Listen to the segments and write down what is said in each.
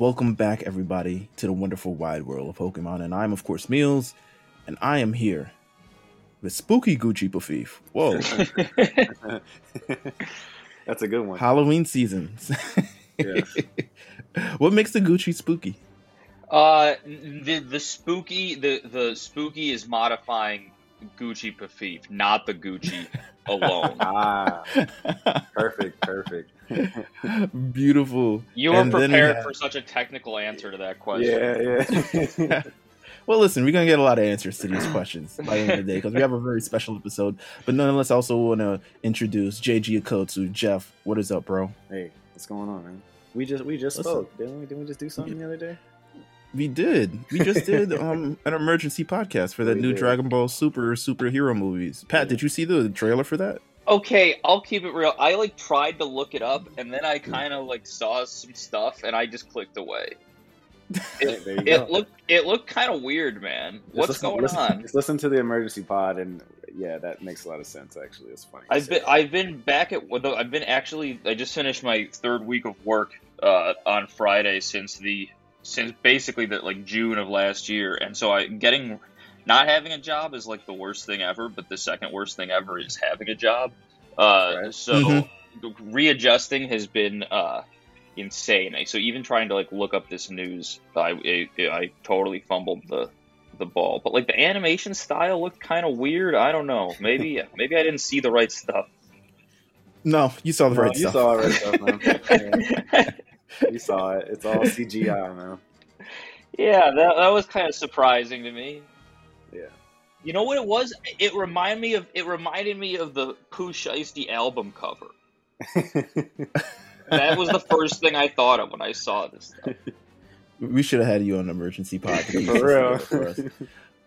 Welcome back, everybody, to the wonderful wide world of Pokemon. And I'm, of course, Meals, and I am here with Spooky Gucci Pafif. Whoa, That's a good one. Halloween season. Yeah. what makes the Gucci spooky? Uh, the the spooky the the spooky is modifying Gucci Pafif, not the Gucci alone. Ah, perfect, perfect. Beautiful. You were And then we prepared have- for such a technical answer to that question. Yeah, yeah. Well, listen, we're gonna get a lot of answers to these questions by the end of the day because we have a very special episode. But nonetheless, I also want to introduce JG Akotsu. Jeff, what is up, bro? hey, what's going on, man? We just we just Listen. spoke, didn't we? Didn't we just do something the other day? We did. We just did um an emergency podcast for that We new did. Dragon Ball Super superhero movies. Pat, did you see the trailer for that? Okay, I'll keep it real. I like tried to look it up, and then I kind of like saw some stuff, and I just clicked away. It, it looked it looked kind of weird, man. Just What's listen- going listen- on? Just listen to the emergency pod, and yeah, that makes a lot of sense. Actually, it's funny. I've been that. I've been back at I've been actually I just finished my third week of work uh, on Friday since the since basically the like June of last year, and so I getting not having a job is like the worst thing ever, but the second worst thing ever is having a job. Uh, Right. So Mhm. readjusting has been uh, insane. So even trying to like look up this news, I I, I totally fumbled the the ball. But like the animation style looked kind of weird. I don't know. Maybe maybe I didn't see the right stuff. No, you saw the No, right you stuff. saw it right stuff, man. Yeah, you saw it. It's all CGI, man. yeah, that, that was kind of surprising to me. Yeah. You know what it was? It reminded me of it reminded me of the Pooh Shiesty album cover. That was the first thing I thought of when I saw this stuff. We should have had you on emergency pod. to For real. for us.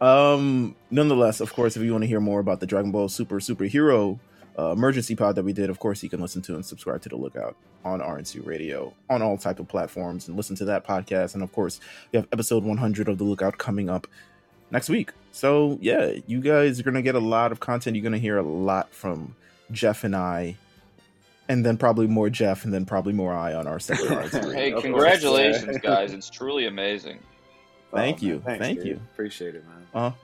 Um, nonetheless, of course, if you want to hear more about the Dragon Ball Super superhero uh, emergency pod that we did, of course, you can listen to and subscribe to the Lookout on RNC Radio on all type of platforms and listen to that podcast. And of course, we have episode 100 of the Lookout coming up next week. So yeah, you guys are gonna get a lot of content. You're gonna hear a lot from Jeff and I. And then probably more Jeff, and then probably more I on our second RNC Hey, congratulations, guys! It's truly amazing. Thank Oh, man, you. thanks, Thank dude. you. Appreciate it, man.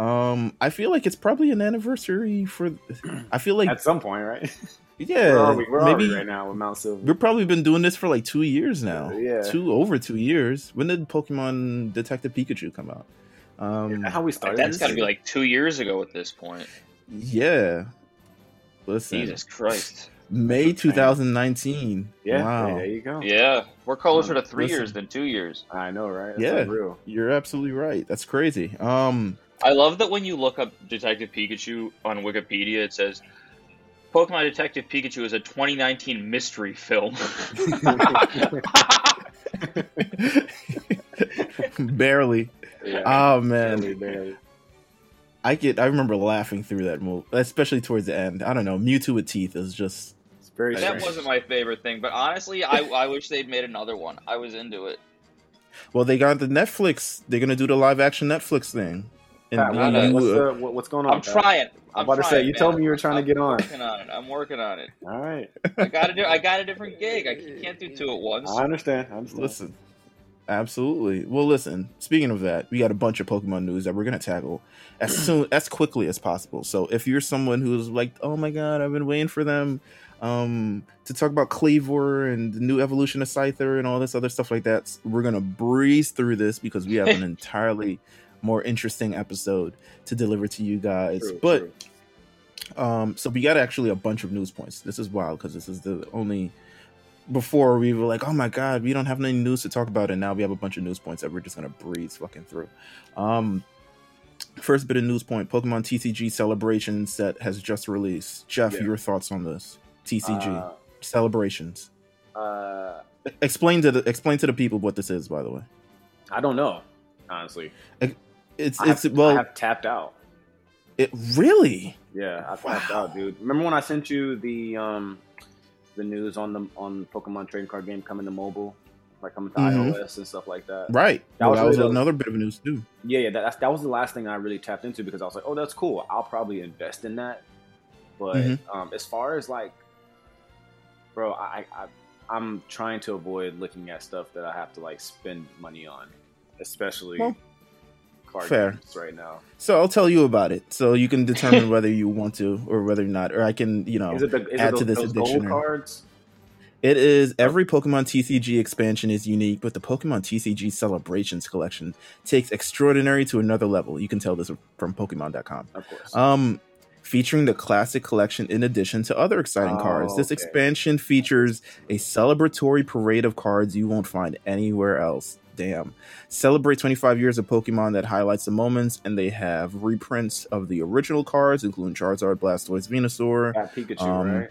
Uh, um, I feel like it's probably an anniversary for. I feel like At some point, right? yeah, Where are we? Where maybe are we right now with Mount Silver? we've probably been doing this for like two years now. Yeah. two over two years. When did Pokemon Detective Pikachu come out? Um, How we started? That's got to be like two years ago at this point. yeah. Listen, Jesus Christ! May 2019. Yeah, wow. hey, there you go. Yeah, we're closer to three Listen. years than two years. I know, right? That's Yeah. unreal. You're absolutely right. That's crazy. Um, I love that when you look up Detective Pikachu on Wikipedia, it says Pokemon Detective Pikachu is a 2019 mystery film. barely. Yeah. Oh man. Barely, barely. I get. I remember laughing through that move, especially towards the end. I don't know. Mewtwo with teeth is just. It's very that strange. wasn't my favorite thing, but honestly, I, I wish they'd made another one. I was into it. Well, they got the Netflix. They're gonna do the live action Netflix thing. And Pat, what- you, what's, uh, the, what- what's going on? I'm Pat? trying. I'm I'm about to say, you man. told me you were trying to I'm get on. Working on it. I'm working on it. All right. I got to do. I got a different gig. I can't do two at once. I understand. I understand. listen, absolutely. Well, listen. Speaking of that, we got a bunch of Pokemon news that we're gonna tackle as soon as quickly as possible. So if you're someone who's like, "Oh my god, I've been waiting for them," um, to talk about Kleavor and the new evolution of Scyther and all this other stuff like that, we're gonna breeze through this because we have an entirely more interesting episode to deliver to you guys. True, but true. Um, so we got actually a bunch of news points. This is wild because this is the only. Before we were like, oh my god, we don't have any news to talk about, and now we have a bunch of news points that we're just gonna breeze fucking through. Um, first bit of news point: Pokemon TCG Celebration set has just released. Jeff, Yeah. your thoughts on this TCG Uh, celebrations? uh, Explain to the explain to the people what this is. By the way, I don't know. Honestly, it's I it's have, well, I have tapped out. it really. Yeah, I tapped out, dude. Remember when I sent you the um the news on the on Pokemon trading card game coming to mobile, like coming to Mhm. iOS and stuff like that? Right. That Well, was that was really the- another bit of news too. Yeah, yeah. That, that's, that was the last thing I really tapped into because I was like, oh, that's cool. I'll probably invest in that. But Mhm. um, as far as like, bro, I, I I'm trying to avoid looking at stuff that I have to like spend money on, especially Well, card fair. games right now. So I'll tell you about it, so you can determine whether you want to or whether or not, or I can, you know, Is it the is add it to those, this those gold cards? It is every Pokemon TCG expansion is unique, but the Pokemon TCG Celebrations collection takes extraordinary to another level. You can tell this from Pokemon.com. Of course. Um, featuring the classic collection in addition to other exciting Oh, cards. This okay. expansion features a celebratory parade of cards you won't find anywhere else. Damn. Celebrate 25 years of Pokemon that highlights the moments, and they have reprints of the original cards, including Charizard, Blastoise, Venusaur, Got Pikachu, um, right?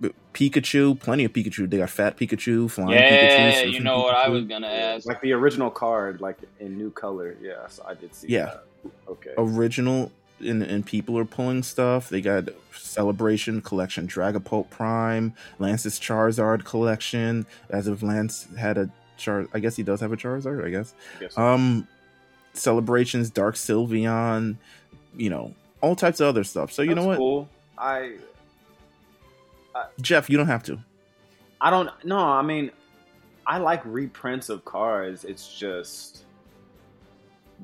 B- Pikachu, plenty of Pikachu. They got Fat Pikachu, Flying Yeah, Pikachu. you Surfing know what I was gonna ask. Like the original card, like in new color. Yeah, so I did see. Yeah. that. Okay. original and, and people are pulling stuff. They got Celebration Collection, Dragapult Prime, Lance's Charizard Collection. As if Lance had a Char, I guess he does have a Charizard. I guess. I guess so. Um, celebrations, Dark Sylveon, you know, all types of other stuff. So you know what, Cool. I Jeff, you don't have to. I don't no, I mean I like reprints of cards. It's just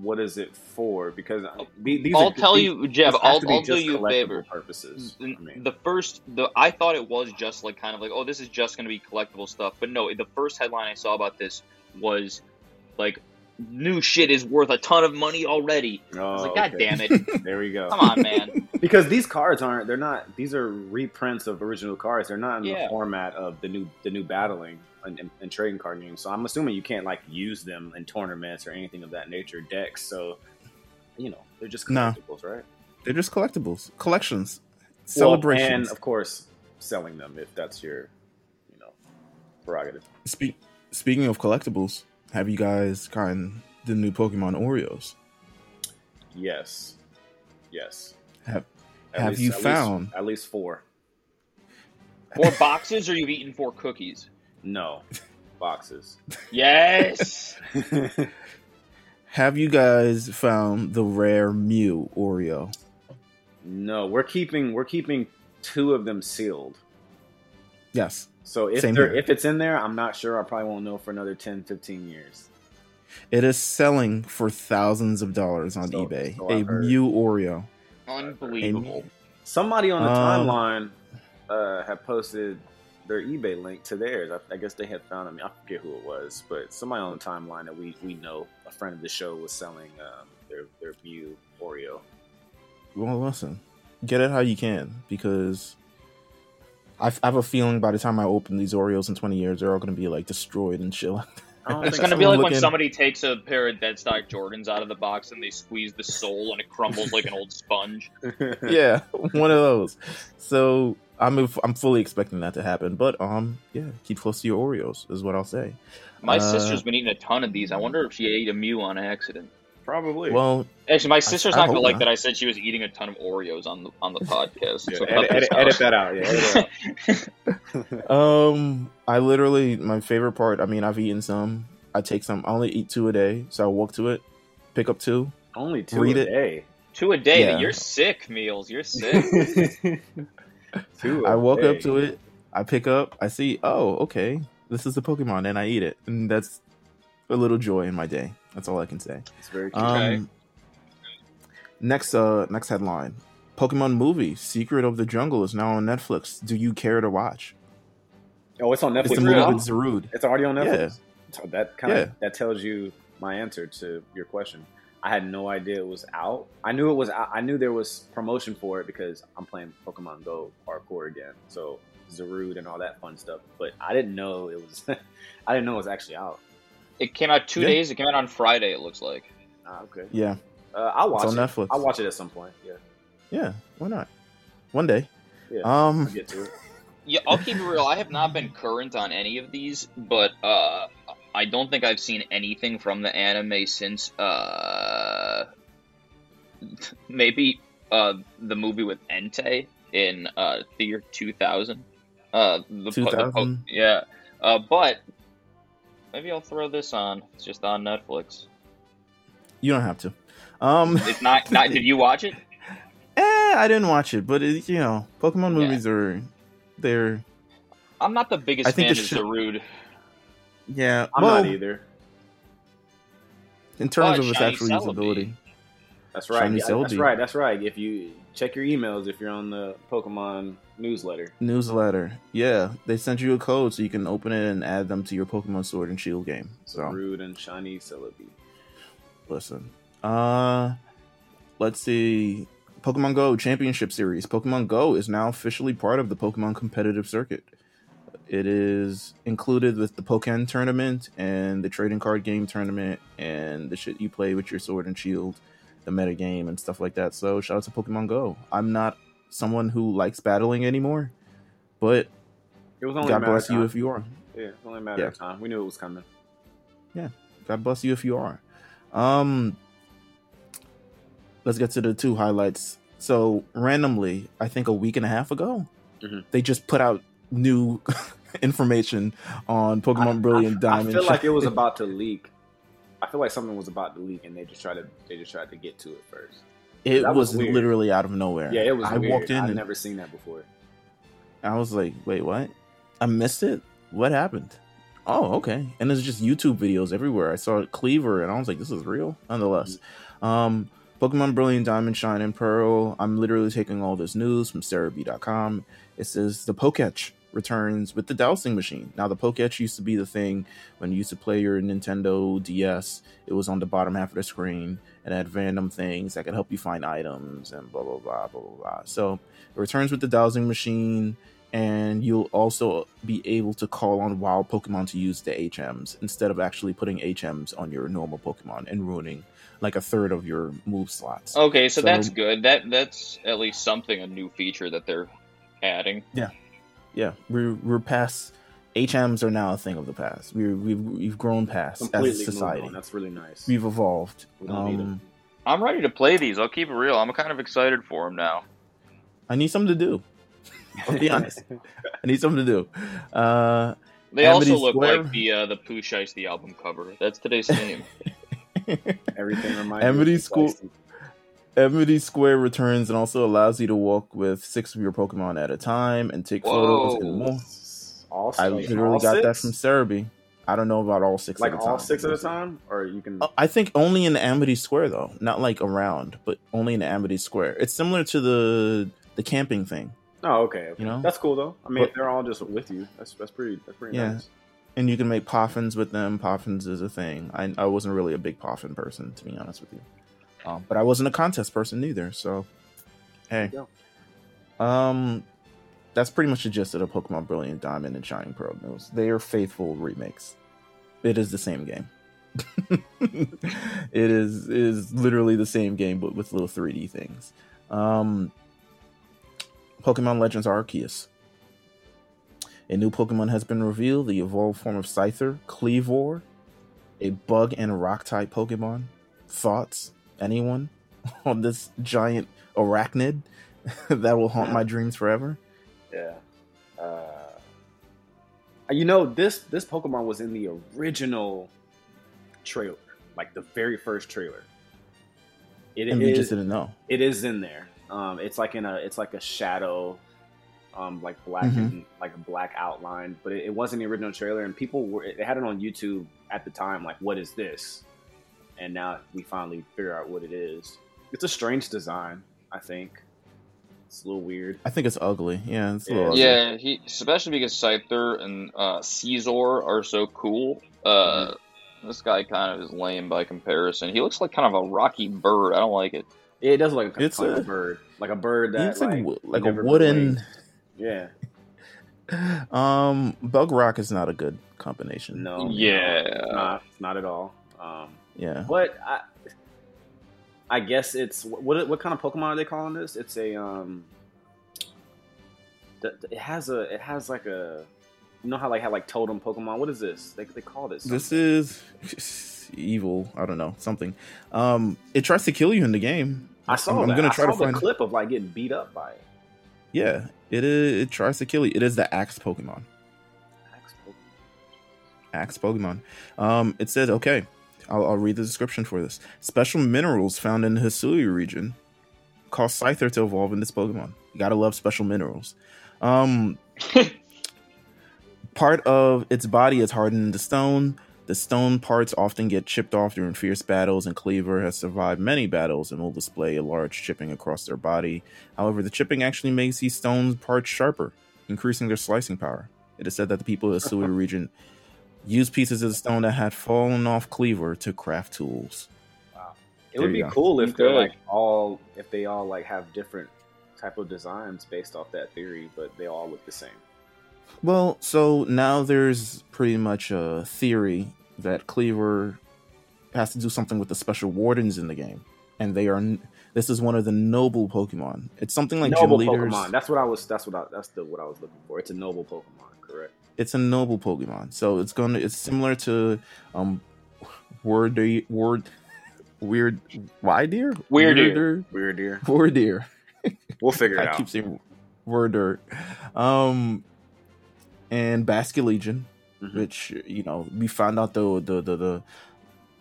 what is it for? Because these I'll are, tell these- you, Jeff. I'll, I'll do you a favor. Purposes. I mean, The first, the I thought it was just like kind of like, oh, this is just going to be collectible stuff. But no, the first headline I saw about this was like, new shit is worth a ton of money already. I was like, oh, God damn it, There we go. come on, man. because these cards aren't they're not these are reprints of original cards. They're not in Yeah. the format of the new the new battling and, and, and trading card games. So i'm assuming you can't like use them in tournaments or anything of that nature decks. So you know they're just No. collectibles right? They're just collectibles, collections, Well, and of course selling them if that's your you know prerogative. Speak, speaking of collectibles, have you guys gotten the new Pokemon Oreos? yes. Yes Have- At have you at found- at least four Four boxes, or you've eaten four cookies? no boxes Yes. Have you guys found the rare Mew Oreo? no we're keeping we're keeping two of them sealed Yes. So if they're, if it's in there, I'm not sure. I probably won't know for another 10, 15 years. It is selling for thousands of dollars on So- eBay. so a I've heard. Mew Oreo. Unbelievable. Somebody on the Um, timeline uh, had posted their eBay link to theirs. I, I guess they had found. I mean, I forget who it was, but somebody on the timeline that we we know, a friend of the show, was selling um, their their Mew Oreo. Well, listen, get it how you can because I f- I have a feeling by the time I open these Oreos in 20 years, they're all going to be like destroyed and shit. I don't It's gonna be I'm like when looking- somebody takes a pair of dead stock Jordans out of the box and they squeeze the sole and it crumbles like an old sponge. yeah, one of those. So I'm I'm fully expecting that to happen. But um, yeah, keep close to your Oreos is what I'll say. My Uh, sister's been eating a ton of these. I wonder if she ate a Mew on accident. Probably. Well, Actually, my sister's I not gonna like not. that. I said she was eating a ton of Oreos on the on the podcast. Yeah, so edit, edit, edit that out. Yeah, edit it out. um, I literally my favorite part. I mean, I've eaten some. I take some. I only eat two a day, so I walk to it, pick up two. Only two Read a it. day. Two a day. Yeah. You're sick, meals. You're sick. two. I a walk day. up to it. I pick up. I see. Oh, okay. This is a Pokemon, and I eat it, and that's a little joy in my day. That's all I can say. It's very cute. Um, Okay. next, uh, next headline: Pokemon movie "Secret of the Jungle" is now on Netflix. Do you care to watch? oh, it's on Netflix. It's the movie now? with Zarude. It's already on Netflix. Yeah. So that kind of Yeah. that tells you my answer to your question. I had no idea it was out. I knew it was. out. I knew there was promotion for it because I'm playing Pokemon Go hardcore again. So Zarude and all that fun stuff. But I didn't know it was. I didn't know it was actually out. It came out two Yeah. days. It came out on Friday. It looks like. Ah, okay. Yeah, Uh, I'll watch it's on it. Netflix. I'll watch it at some point. Yeah, Yeah, why not? One day. Yeah. I'll Um, get to it. Yeah, I'll keep it real. I have not been current on any of these, but uh, I don't think I've seen anything from the anime since uh, maybe uh, the movie with Entei in uh, the year 2000. Uh, the, po- the po- 2000? yeah. Uh, but maybe I'll throw this on. It's just on Netflix. you don't have to. Um, It's not. not did you watch it? eh, I didn't watch it, but it, you know, Pokemon Yeah. movies are they're I'm not the biggest I think fan the of sh- Zarude. Yeah, I'm well, not either. in terms of its actual Celebi. usability. That's right. Yeah, that's right. That's right. If you check your emails, if you're on the Pokemon newsletter, newsletter. Yeah, they sent you a code so you can open it and add them to your Pokemon Sword and Shield game. So Rude and Shiny Celebi. listen, uh, let's see. Pokemon Go Championship Series. Pokemon Go is now officially part of the Pokemon competitive circuit. It is included with the Pokken tournament and the trading card game tournament and the shit you play with your Sword and Shield, the meta game and stuff like that. So shout out to Pokemon Go. I'm not someone who likes battling anymore, but It was only God bless you if you are. Yeah, it was only a matter Yeah. of time. We knew it was coming. Yeah. God bless you if you are. Um, let's get to the two highlights. So randomly, I think a week and a half ago, Mhm. they just put out new information on Pokemon Brilliant I, Diamond. I feel like it was about to leak. I feel like something was about to leak, and they just tried to they just tried to get to it first. It that was was, literally out of nowhere. Yeah, it was. I weird. walked in I've never seen that before. I was like, "Wait, what? I missed it. What happened?" Oh, okay. And there's just YouTube videos everywhere. I saw Kleavor, and I was like, "This is real." Nonetheless, um, Pokemon Brilliant Diamond, Shine, and Pearl. I'm literally taking all this news from Serebii.com. It says the Poketch returns with the dowsing machine. Now, the Poketch used to be the thing when you used to play your Nintendo DS. It was on the bottom half of the screen and had random things that could help you find items and blah blah blah blah blah blah. So it returns with the dowsing machine and you'll also be able to call on wild Pokemon to use the HMs instead of actually putting HMs on your normal Pokemon and ruining like a third of your move slots. Okay, so, So- that's good. That that's at least something a new feature that they're adding. Yeah, we're we're past HMs are now a thing of the past. We're we've we've grown past as a society. That's really nice. We've evolved. We Um, I'm ready to play these. I'll keep it real. I'm kind of excited for them now. I need something to do. I'll be honest. I need something to do. Uh, They Amity also look Square? like the uh, the Pooh Shiesty the album cover. That's today's theme. Everything reminds Amity me of School- Feisty. Amity Square returns and also allows you to walk with six of your Pokemon at a time and take photos and more. All, I like, literally all got that from Serebii. I don't know about all six like at a all time. six at a time, or you can. Uh, I think only in Amity Square though, not like around, but only in Amity Square. It's similar to the the camping thing, Oh, okay, okay. you know? That's cool though. I mean, But- they're all just with you, that's that's pretty that's pretty Yeah. nice. and you can make poffins with them. Poffins is a thing. I I wasn't really a big poffin person to be honest with you, um, but I wasn't a contest person either. So, hey, um, that's pretty much the gist of the Pokemon Brilliant Diamond and Shining Pearl news. They are faithful remakes. It is the same game. it is it is literally the same game, but with little 3D things. Um, Pokemon Legends Arceus. A new Pokemon has been revealed, the evolved form of Scyther, Kleavor, a bug and rock type Pokemon. Thoughts? Anyone on this giant arachnid that will haunt my dreams forever? Yeah. Uh, you know this this Pokemon was in the original trailer, like the very first trailer. It And we is- just didn't know. it is in there. Um, it's like in a it's like a shadow, um, like black Mhm. and like a black outline, but it, it wasn't the original trailer, and people were they had it on YouTube at the time. Like, what is this? And now we finally figure out what it is. It's a strange design, I think. It's a little weird. I think it's ugly. Yeah, it's a little Yeah. ugly. yeah, he especially because Scyther and uh, Scizor are so cool. Uh, This guy kind of is lame by comparison. He looks like kind of a rocky bird. I don't like it. Yeah, It does look like a, It's a a- bird, like a bird that It's like, like, like a wooden. winged. Yeah, Um, Bug Rock is not a good combination. no, Yeah. no, it's not not at all. Um, Yeah. But I, I guess it's what what kind of Pokemon are they calling this? It's a um. It has a it has like a, you know how like have like totem Pokemon. What is this? They they call this. This is evil. I don't know something. Um, it tries to kill you in the game. I saw I'm, I'm gonna I try to find. clip of like getting beat up by it. Yeah, it is. It tries to kill you. It is the Axe Pokemon. Axe Pokemon. Axe Pokemon. Um, it says okay, I'll, I'll read the description for this. Special minerals found in the Hisui region cause Scyther to evolve in this Pokemon. You gotta love special minerals. Um, part of its body is hardened into stone. The stone parts often get chipped off during fierce battles, and Kleavor has survived many battles and will display a large chipping across their body. However, the chipping actually makes these stone parts sharper, increasing their slicing power. It is said that the people of the Sui region used pieces of the stone that had fallen off Kleavor to craft tools. Wow. It There would be go. cool if they're like all if they all like have different type of designs based off that theory, but they all look the same. Well, so now there's pretty much a theory that Kleavor has to do something with the special wardens in the game, and they are. This is one of the noble Pokemon. It's something like noble gym leaders. Pokemon. That's what I was. That's what I. That's the what I was looking for. It's a noble Pokemon, correct? It's a noble Pokemon, so it's going to. It's similar to um, word word weird why deer Wyrdeer. Weird deer. Wardeer. We'll figure it I out. keep saying Worder. Um, and Basculegion, Mhm. which you know we found out the the the the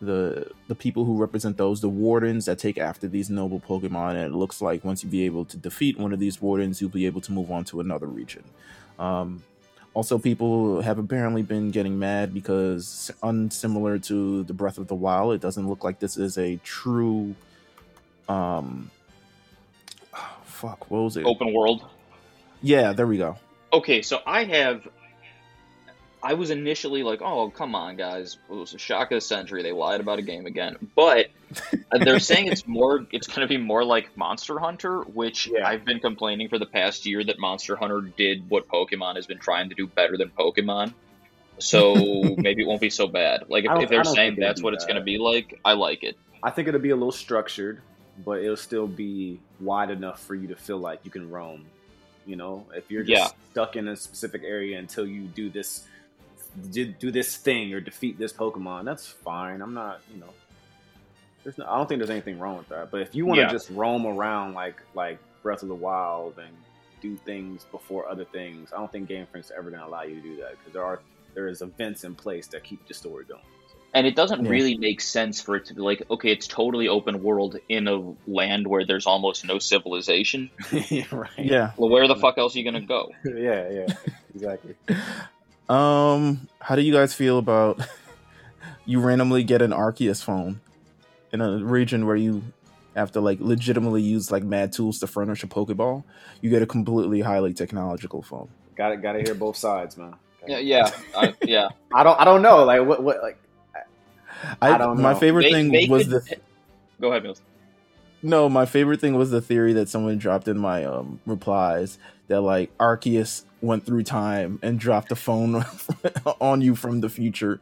the, the people who represent those the wardens that take after these noble pokemon and it looks like once you be able to defeat one of these wardens you'll be able to move on to another region um also people have apparently been getting mad because unsimilar to the breath of the wild it doesn't look like this is a true um fuck what was it Open world. yeah there we go Okay, so I have. I was initially like, "Oh, come on, guys! It was a shock of the century. They lied about a game again." But uh, they're saying it's more. It's going to be more like Monster Hunter, which Yeah. I've been complaining for the past year that Monster Hunter did what Pokemon has been trying to do better than Pokemon. So maybe it won't be so bad. Like if, if they're saying that's what it's going to be like, I like it. I think it'll be a little structured, but it'll still be wide enough for you to feel like you can roam. You know, if you're just Yeah. stuck in a specific area until you do this, do, do this thing or defeat this Pokemon, that's fine. I'm not, you know, there's no, I don't think there's anything wrong with that. But if you want to Yeah. just roam around like like Breath of the Wild and do things before other things, I don't think Game Freak's ever going to allow you to do that because there are there is events in place that keep the story going. And it doesn't Yeah. really make sense for it to be like, okay, it's totally open world in a land where there's almost no civilization. yeah, right. yeah Well, where the fuck else are you going to go? yeah, yeah, exactly. Um, how do you guys feel about you randomly get an Arceus phone in a region where you have to like legitimately use like mad tools to furnish a Pokeball? You get a completely highly technological phone. Got to Got to hear both sides, man. Yeah, yeah, I, yeah. I don't. I don't know. Like what? What? Like I don't My know. favorite They- thing they was could- the Go ahead, Mills. No. My favorite thing was the theory that someone dropped in my um replies that like Arceus went through time and dropped a phone on you from the future.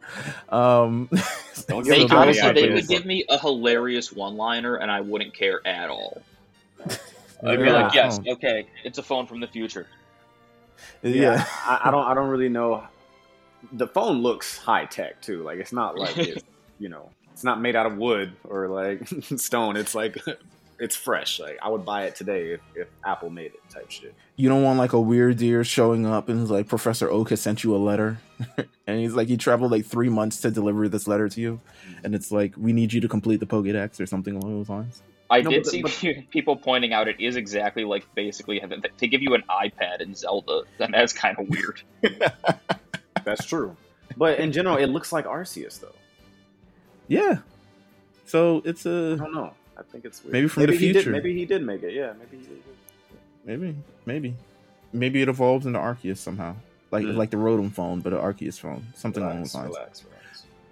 Um, Don't so They, give that a was honestly, my they favorite could give me a hilarious one-liner, and I wouldn't care at all. I'd be Yeah. like, yes, okay, it's a phone from the future. yeah. I, I don't. I don't really know. The phone looks high tech too. Like it's not like it's, you know, it's not made out of wood or like stone. It's like it's fresh. Like I would buy it today if, if Apple made it. Type shit. you don't want like a weird deer showing up and it's like Professor Oak has sent you a letter, and he's like he traveled like three months to deliver this letter to you, and it's like we need you to complete the Pokédex or something along those lines. I No, did but- see but- people pointing out it is exactly like basically having to give you an iPad in Zelda, and that's kind of weird. That's true. But in general, it looks like Arceus though. Yeah, so it's a. I don't know. I think it's weird. Maybe from the he future. Did, maybe he did make it. Yeah. Maybe he did. maybe maybe maybe it evolves into Arceus somehow, like Mm. like the Rotom phone, but an Arceus phone, something along Relax, those lines. relax,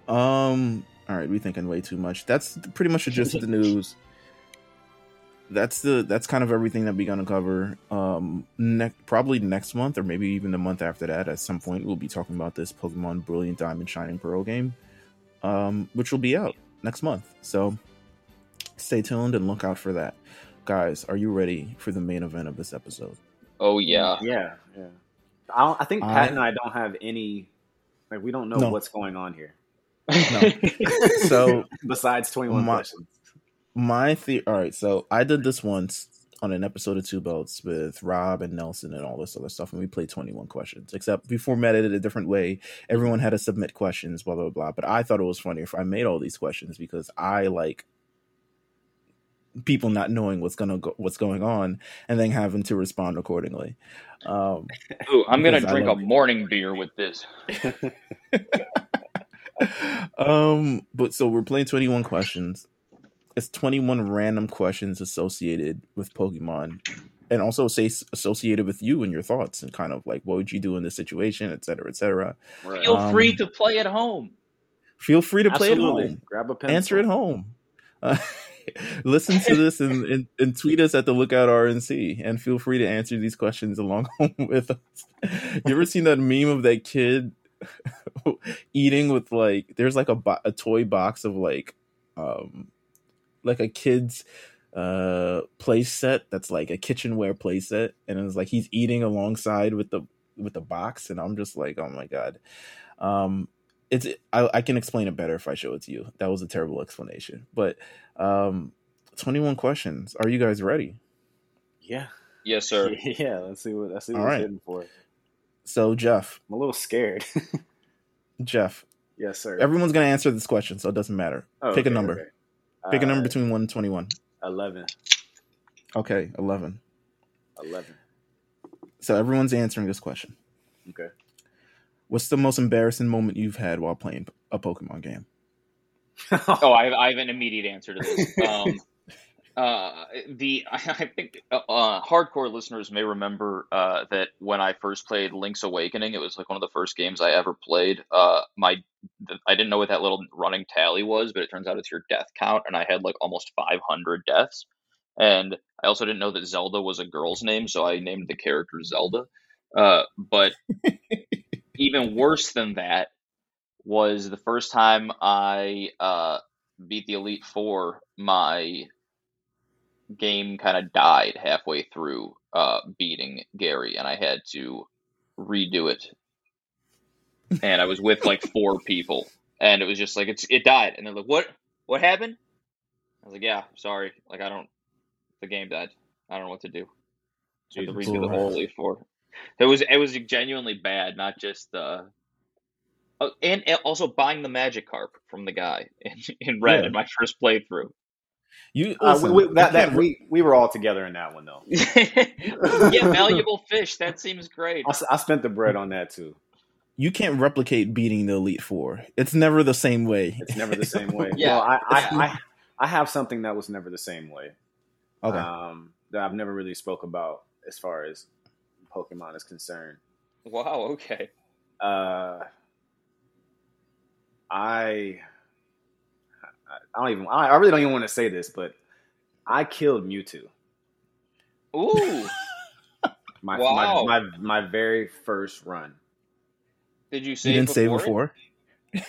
relax. Um. All right, we thinking way too much. That's pretty much the gist of the news. That's the that's kind of everything that we're gonna cover. Um, next probably next month or maybe even the month after that. At some point, we'll be talking about this Pokemon Brilliant Diamond Shining Pearl game, um, which will be out next month. So stay tuned and look out for that, guys. Are you ready for the main event of this episode? Oh yeah, Yeah, yeah. I, I think I- Pat and I don't have any. Like we don't know No. what's going on here. So Besides twenty one My- questions. my the all right so i did this once on an episode of two belts with rob and nelson and all this other stuff and we played 21 questions except we formatted it a different way everyone had to submit questions blah blah blah but i thought it was funny if i made all these questions because i like people not knowing what's gonna go, what's going on and then having to respond accordingly. Um, Ooh, I'm gonna drink a morning beer with this. um, but so we're playing 21 questions. It's 21 random questions associated with Pokemon, and also say associated with you and your thoughts and kind of like what would you do in this situation, et cetera, et cetera. Right. Feel Um, free to play at home. Feel free to play at home. Grab a pencil. answer at home. Uh, listen to this and, and, and tweet us at the Lookout RNC and feel free to answer these questions along with us. You ever seen that meme of that kid eating with like there's like a bo- a toy box of like um like a kid's uh play set that's like a kitchenware play set and it's like he's eating alongside with the with the box and I'm just like oh my god um it's I, I can explain it better if I show it to you. That was a terrible explanation. But um 21 questions. Are you guys ready? Yeah. Yes, sir. Yeah. Let's see what. Let's see what All we're right. hitting for. So Jeff, I'm a little scared. Jeff, yes, sir. everyone's gonna answer this question, so it doesn't matter. Oh, pick a number. okay. Pick a number Uh, between 1 and 21. eleven. Okay, 11. Eleven. So everyone's answering this question. Okay. What's the most embarrassing moment you've had while playing a Pokemon game? Oh, I have, I have an immediate answer to this. Um, uh, the I think uh, uh, hardcore listeners may remember uh, that when I first played Link's Awakening, it was like one of the first games I ever played. Uh, my I didn't know what that little running tally was, but it turns out it's your death count, and I had like almost 500 deaths. And I also didn't know that Zelda was a girl's name, so I named the character Zelda. Uh, but even worse than that was the first time I uh, beat the Elite Four. My game kind of died halfway through uh, beating Gary, and I had to redo it. And I was with like four people, and it was just like it's it died, and they're like, "What? What happened?" I was like, "Yeah, sorry. Like I don't. The game died. I don't know what to do. To Jesus redo the whole Elite Four. It was it was genuinely bad, not just uh Oh, and and also buying the Magikarp from the guy in, in red Yeah. in my first playthrough. You Uh, we, we, that, that we we were all together in that one though. yeah, valuable fish. That seems great. I spent the bread on that too. you can't replicate beating the Elite Four. It's never the same way. It's never the same way. Yeah. Well, I, I, I I have something that was never the same way. Okay. Um, that I've never really spoke about as far as Pokemon is concerned. Wow. Okay. Uh, I I don't even I, I really don't even want to say this, but I killed Mewtwo. Ooh. My Wow. my, my my very first run. Did you you say didn't say it? before.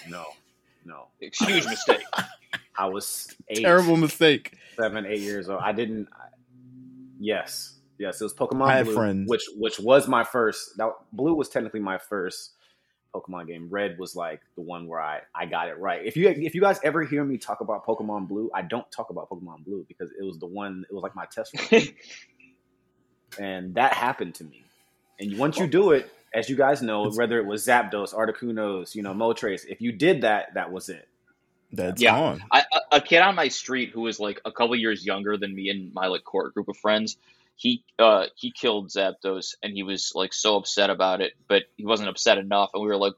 No, no. Huge mistake. I was eight, Terrible mistake. seven, eight years old. I didn't. I, yes, yes, it was Pokemon I had Blue, friends. which which was my first. Now Blue was technically my first Pokemon game. Red was like the one where I I got it right. If you if you guys ever hear me talk about Pokemon Blue, I don't talk about Pokemon Blue because it was the one. It was like my test run, and that happened to me. And once you do it, as you guys know, whether it was Zapdos, Articunos, you know, Moltres, if you did that, that was it. That's Yeah. on. I, a, a kid on my street who was like a couple years younger than me and my like core group of friends. He uh he killed Zapdos and he was like so upset about it, but he wasn't upset enough, and we were like,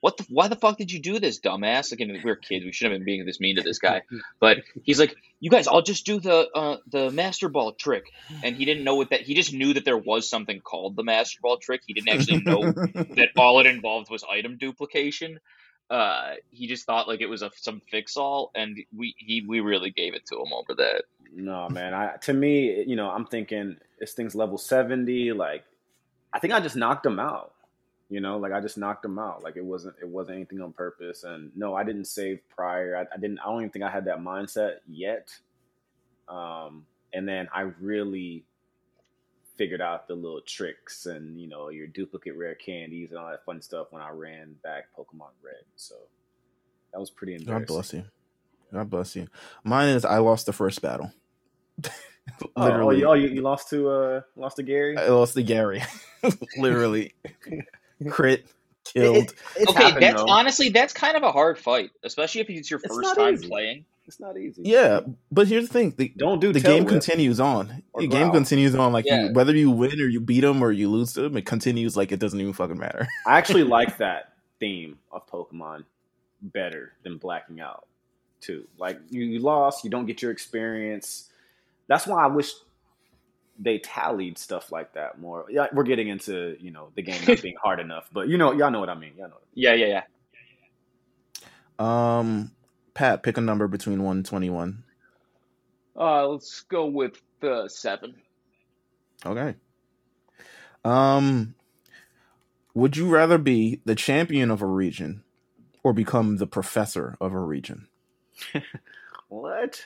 "What the? Why the fuck did you do this, dumbass?" Like, we were kids, we shouldn't have been being this mean to this guy. But he's like, "You guys, I'll just do the uh the Master Ball trick," and he didn't know what that. He just knew that there was something called the Master Ball trick. He didn't actually know that all it involved was item duplication. Uh, he just thought like it was a some fix all, and we he we really gave it to him over that. No, man. I to me, you know, I'm thinking this thing's level seventy. Like, I think I just knocked him out. You know, like I just knocked him out. Like it wasn't it wasn't anything on purpose. And no, I didn't save prior. I, I didn't. I don't even think I had that mindset yet. Um, and then I really figured out the little tricks and you know your duplicate rare candies and all that fun stuff when I ran back Pokemon Red. So that was pretty embarrassing. God bless you. God bless you. Mine is I lost the first battle. Oh, Literally, oh, you, oh, you, you lost to uh lost to Gary. I lost to Gary. Literally, crit, killed. It- it's okay, happened, that's though. honestly that's kind of a hard fight, especially if it's your It's first time easy. playing. It's not easy. Yeah, but here's the thing: the, Don't do the game whip continues on. or The game continues on. Like Yeah. you, whether you win or you beat them or you lose to them, it continues like it doesn't even fucking matter. I actually like that theme of Pokemon better than blacking out too. Like you, you lost, you don't get your experience. That's why I wish they tallied stuff like that more. Yeah, we're getting into you know the game not being hard enough, but you know y'all know what I mean. Y'all know. What Yeah, yeah, yeah. Um, Pat, pick a number between one and twenty-one. Uh, let's go with uh, seven. Okay. Um, would you rather be the champion of a region or become the professor of a region? I mean. What?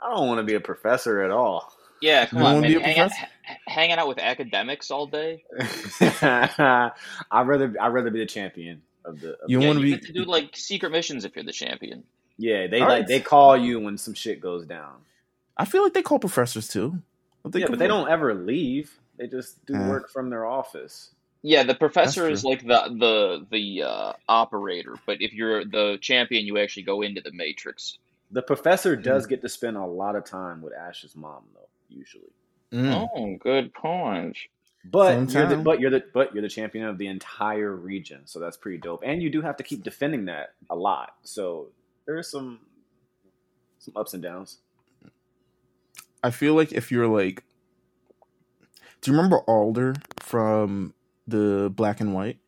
I don't want to be a professor at all. Yeah, come You on, man. Hang out, hanging out with academics all day. I'd rather I'd rather be the champion of the. Of You yeah, wanna be- get to do like secret missions if you're the champion. yeah, they All like right. they call you when some shit goes down. I feel like they call professors too. Don't yeah, but they from- don't ever leave. They just do Uh. work from their office. Yeah, the professor is like the the the uh, operator, but if you're the champion, you actually go into the matrix. The professor does get to spend a lot of time with Ash's mom, though. Usually, Mm. Oh, good point. but Same you're the but you're the but you're the champion of the entire region, so that's pretty dope. And you do have to keep defending that a lot. So there is some some ups and downs. I feel like if you're like, do you remember Alder from the Black and White,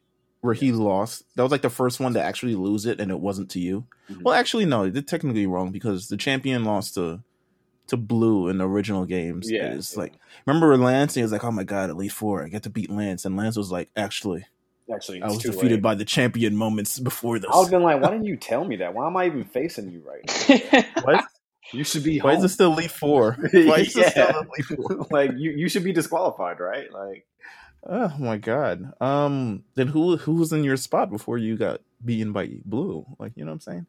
where he lost? That was like the first one to actually lose it, and it wasn't to you. Mhm. Well, actually, no, they're technically wrong because the champion lost to to Blue in the original games. Yeah, it's yeah. like remember Lance? He was like, "Oh my god, Elite Four, I get to beat Lance," and Lance was like, "Actually, Actually, I was defeated late. by the champion moments before this." I was been like, why didn't you tell me that? Why am I even facing you right now? Why, You should be. why is it still Elite Four? Why is it still Yeah. Elite Four? like you? You should be disqualified, right? Like Oh my god. Um then who who was in your spot before you got beaten by blue? Like, you know what I'm saying?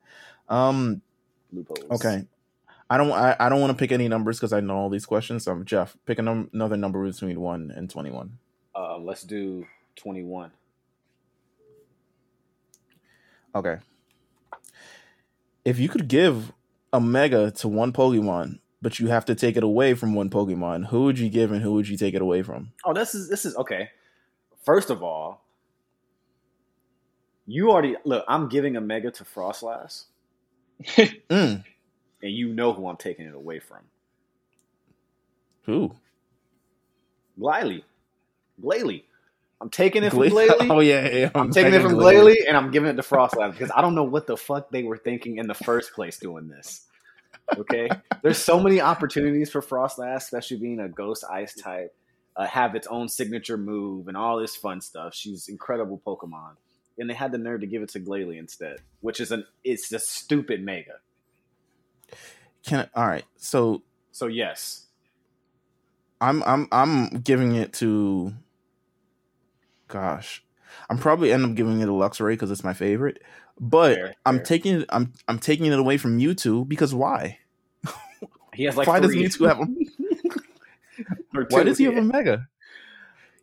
Um loopholes. okay. I don't I, I don't want to pick any numbers cuz I know all these questions. So I'm Jeff, pick a num- another number between 1 and 21. Uh, let's do twenty-one. Okay. If you could give a mega to one Pokemon, but you have to take it away from one Pokemon, who would you give and who would you take it away from? Oh, this is this is okay. First of all, you already look. I'm giving a mega to Froslass, Mm, and you know who I'm taking it away from. who? Glalie, Glalie. I'm taking it from Gla- Glalie. oh yeah, yeah. I'm taking it from Glalie, and I'm giving it to Froslass because I don't know what the fuck they were thinking in the first place doing this. Okay, there's so many opportunities for Froslass, especially being a Ghost Ice type, uh, have its own signature move and all this fun stuff. She's incredible Pokemon, and they had the nerve to give it to Glalie instead, which is an it's a stupid Mega. Can I, all right. So So yes, I'm I'm I'm giving it to. Gosh, I'm probably end up giving it a Luxray because it's my favorite. But Fair, I'm fair. taking it. I'm I'm taking it away from Mewtwo because why? he has like why does three. Mewtwo have? A, why does he have a Mega?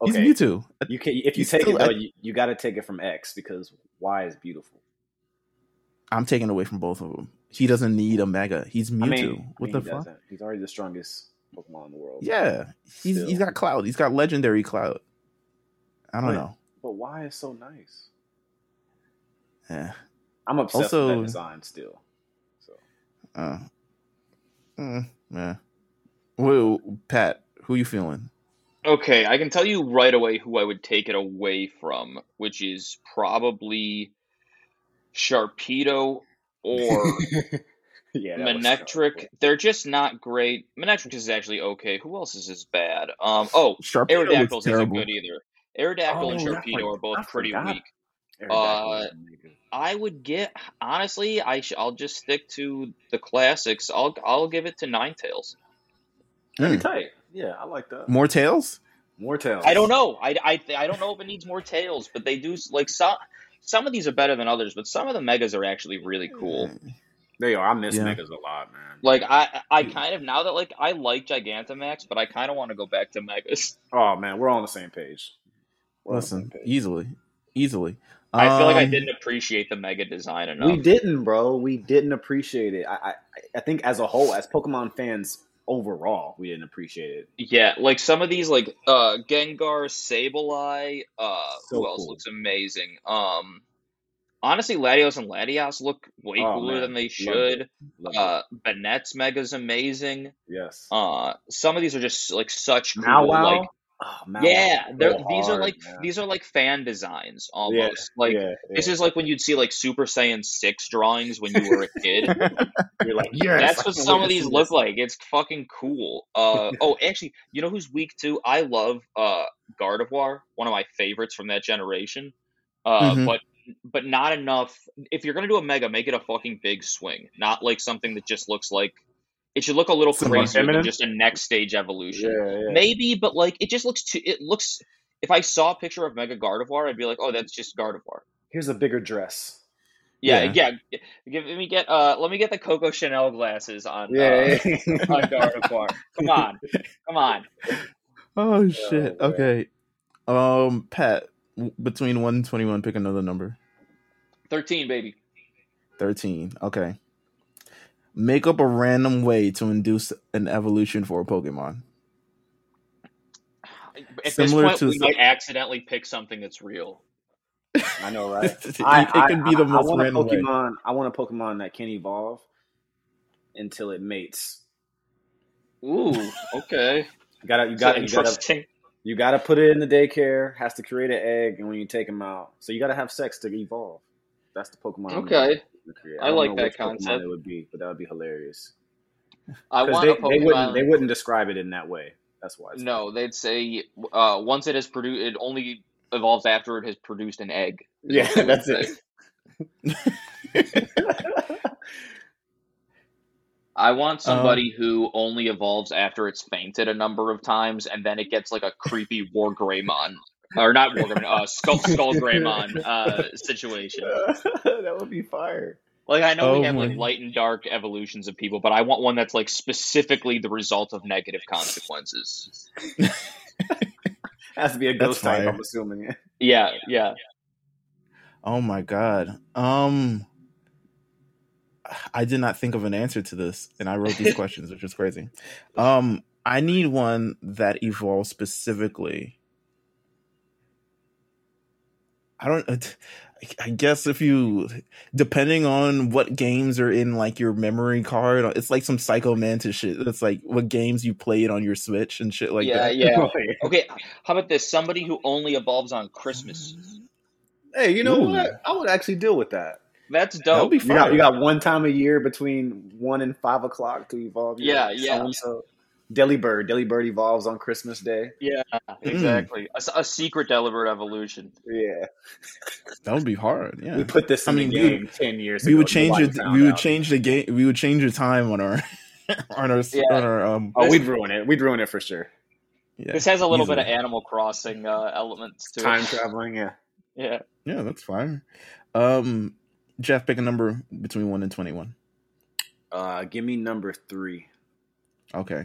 He's Okay. Mewtwo. You can if you He's take it though, you, you got to take it from X because Y is beautiful. I'm taking it away from both of them. He doesn't need a Mega. He's Mewtwo. I mean, what I mean, the he fuck? doesn't. He's already the strongest Pokemon in the world. Yeah, he's Still. he's got Cloud. He's got Legendary Cloud. I don't Wait. know. but why is so nice? Yeah. I'm obsessed Also- with that design still. So Uh, mm, yeah. Well, Pat, who you feeling? Okay, I can tell you right away who I would take it away from, which is probably Sharpedo or yeah, that Manectric. They're just not great. Manectric is actually okay. Who else is as bad? Um, oh, Sharpedo Aerodactyls looks isn't good either. Aerodactyl Oh, and that's Sharpedo are both I pretty forgot. weak. Uh, I would get honestly. I sh- I'll just stick to the classics. I'll I'll give it to Ninetales. Pretty Mm. tight. Yeah, I like that. More tails? More tails. I don't know. I, I, I don't know if it needs more tails, but they do like some some of these are better than others. But some of the megas are actually really cool. They are. I miss Yeah. Megas a lot, man. Like I I kind of now that like I like Gigantamax, but I kind of want to go back to megas. oh man, we're all on the same page. We're on the same Listen, page. easily, easily. I feel like I Um, didn't appreciate the mega design enough. We didn't, bro. We didn't appreciate it. I, I, I think as a whole, as Pokemon fans overall, we didn't appreciate it. Yeah, like some of these, like uh Gengar, Sableye. Uh, So who else cool. looks amazing? Um, honestly, Latios and Latias look way Oh, cooler man. than they Love should. Love it. Uh, Banette's Mega's amazing. yes. Uh, some of these are just like such cool, Now, wow. like Oh, yeah, they're so these are like man. these are like fan designs Yeah, almost. Like yeah, this is like when you'd see like Super Saiyan six drawings when you were a kid. You're like, yes. That's what some of these look this. like. It's fucking cool. Uh oh, actually, you know who's weak too? I love uh Gardevoir, one of my favorites from that generation. Uh Mhm. but but not enough if you're gonna do a mega, make it a fucking big swing. Not like something that just looks like it should look a little Somewhat crazier than just a next stage evolution. Yeah, yeah. Maybe, but like it just looks too it looks if I saw a picture of Mega Gardevoir, I'd be like, oh, that's just Gardevoir. Here's a bigger dress. Yeah, Yeah. yeah. Give let me get uh let me get the Coco Chanel glasses on Yeah, uh, yeah. on Gardevoir. Come on. Come on. Oh shit. man. Okay. Um, Pat, between one and twenty-one, pick another number. 13, baby. Thirteen. Okay. Make up a random way to induce an evolution for a Pokemon. At Similar this point, to we might accidentally pick something that's real. I know, right? it I, it can be the I, most I want a random way. Pokemon. I want a Pokemon that can evolve until it mates. Ooh, okay. You gotta, you gotta, you gotta, you gotta put it in the daycare. Has to create an egg, and when you take them out, so you gotta have sex to evolve. That's the Pokemon. I'm Okay. Gonna. I like that concept. It would be, but that would be hilarious. I Because want they, a Pokemon. they wouldn't, they wouldn't describe it in that way. That's why. It's no, they'd say uh, once it has produced, it only evolves after it has produced an egg. Yeah, what they would that's say. it. I Um, want somebody who only evolves after it's fainted a number of times, and then it gets like a creepy War Greymon, or not War uh, Skull Skull Greymon uh, situation. that would be fire. Like I know Oh we have like light and dark evolutions of people, but I want one that's like specifically the result of negative consequences. Has to be a ghost type. fire. I'm assuming. Yeah, yeah. Oh my god. Um I did not think of an answer to this and I wrote these questions, which is crazy. Um I need one that evolves specifically. I don't uh, I guess if you depending on what games are in like your memory card, it's like some psycho mantis shit. It's like what games you played on your Switch and shit like yeah, that. yeah. Okay, how about this? Somebody who only evolves on Christmas. Hey, you know Ooh. what? I would actually deal with that. That's dope. be You got, you got one time a year between one and five o'clock to evolve. Yeah, yeah. So-and-so. Delibird. Delibird evolves on Christmas Day. Yeah, exactly. A secret delivered evolution. Yeah. That would be hard. Yeah. We put this I mean, the we game ten years we ago. would change Nobody it. found We would out. change the game. We would change the time on our on our Yeah. on our um. Oh, we'd ruin it. We'd ruin it for sure. Yeah, This has a little bit of. Animal Crossing uh, elements to Time it. traveling, yeah. Yeah. Yeah, that's fine. Um, Jeff, pick a number between one and twenty-one. Uh, give me number three. Okay.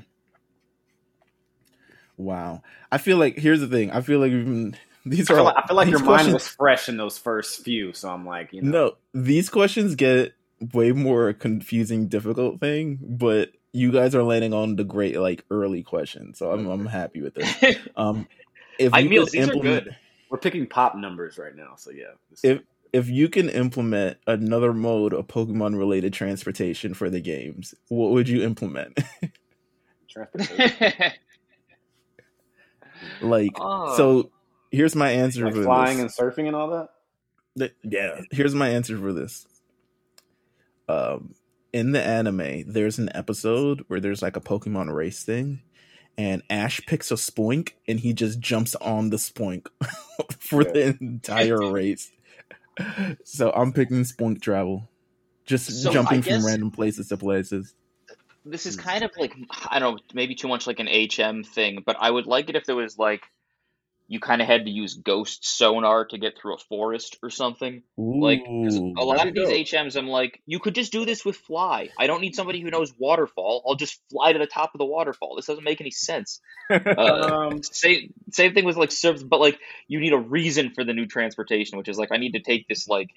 Wow. I feel like here's the thing. I feel like even, these I are feel like, I feel like these your mind questions- was fresh in those first few, so I'm like, you know, No, these questions get way more confusing, difficult thing, but you guys are landing on the great like early questions, so I'm I'm happy with this. Um, if I you mean, could these are implement- good. we're picking pop numbers right now, so yeah. If if you can implement another mode of Pokemon related transportation for the games, what would you implement? transportation, like, Oh. so here's my answer like for flying this. and surfing and all that. Th- yeah, here's my answer for this. Um, in the anime, there's an episode where there's like a Pokemon race thing, and Ash picks a Spoink and he just jumps on the Spoink for the entire race. So I'm picking Spoink travel, just So, jumping guess- from random places to places. This is kind of like I don't know, maybe too much like an HM thing, but I would like it if there was like you kind of had to use ghost sonar to get through a forest or something. Like 'cause Ooh. a lot of these dope. HMs, I'm like, you could just do this with fly. I don't need somebody who knows waterfall. I'll just fly to the top of the waterfall. This doesn't make any sense. Uh, Um, same same thing with like servs, but like you need a reason for the new transportation, which is like I need to take this like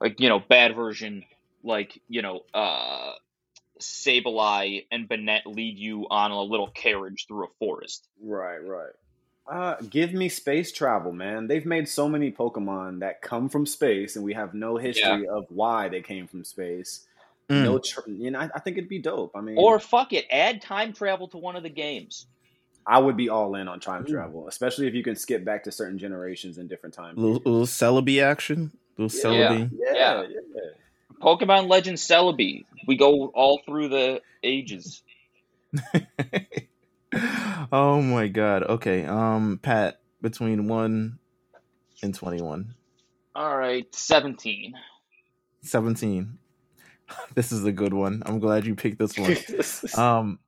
like you know bad version like you know uh Sableye and Banette lead you on a little carriage through a forest. right, right. Uh, give me space travel, man. They've made so many Pokemon that come from space, and we have no history of why they came from space. Mm. No, tr- you know, I, I think it'd be dope. I mean, Or fuck it, add time travel to one of the games. I would be all in on time Ooh. travel, especially if you can skip back to certain generations in different times. little, little Celebi action. Little Yeah. Celebi. Yeah, Yeah. yeah. Pokemon Legend Celebi. We go all through the ages. oh my god. Okay. Um, Pat, between one and twenty-one. All right, 17. 17. This is a good one. I'm glad you picked this one. Um,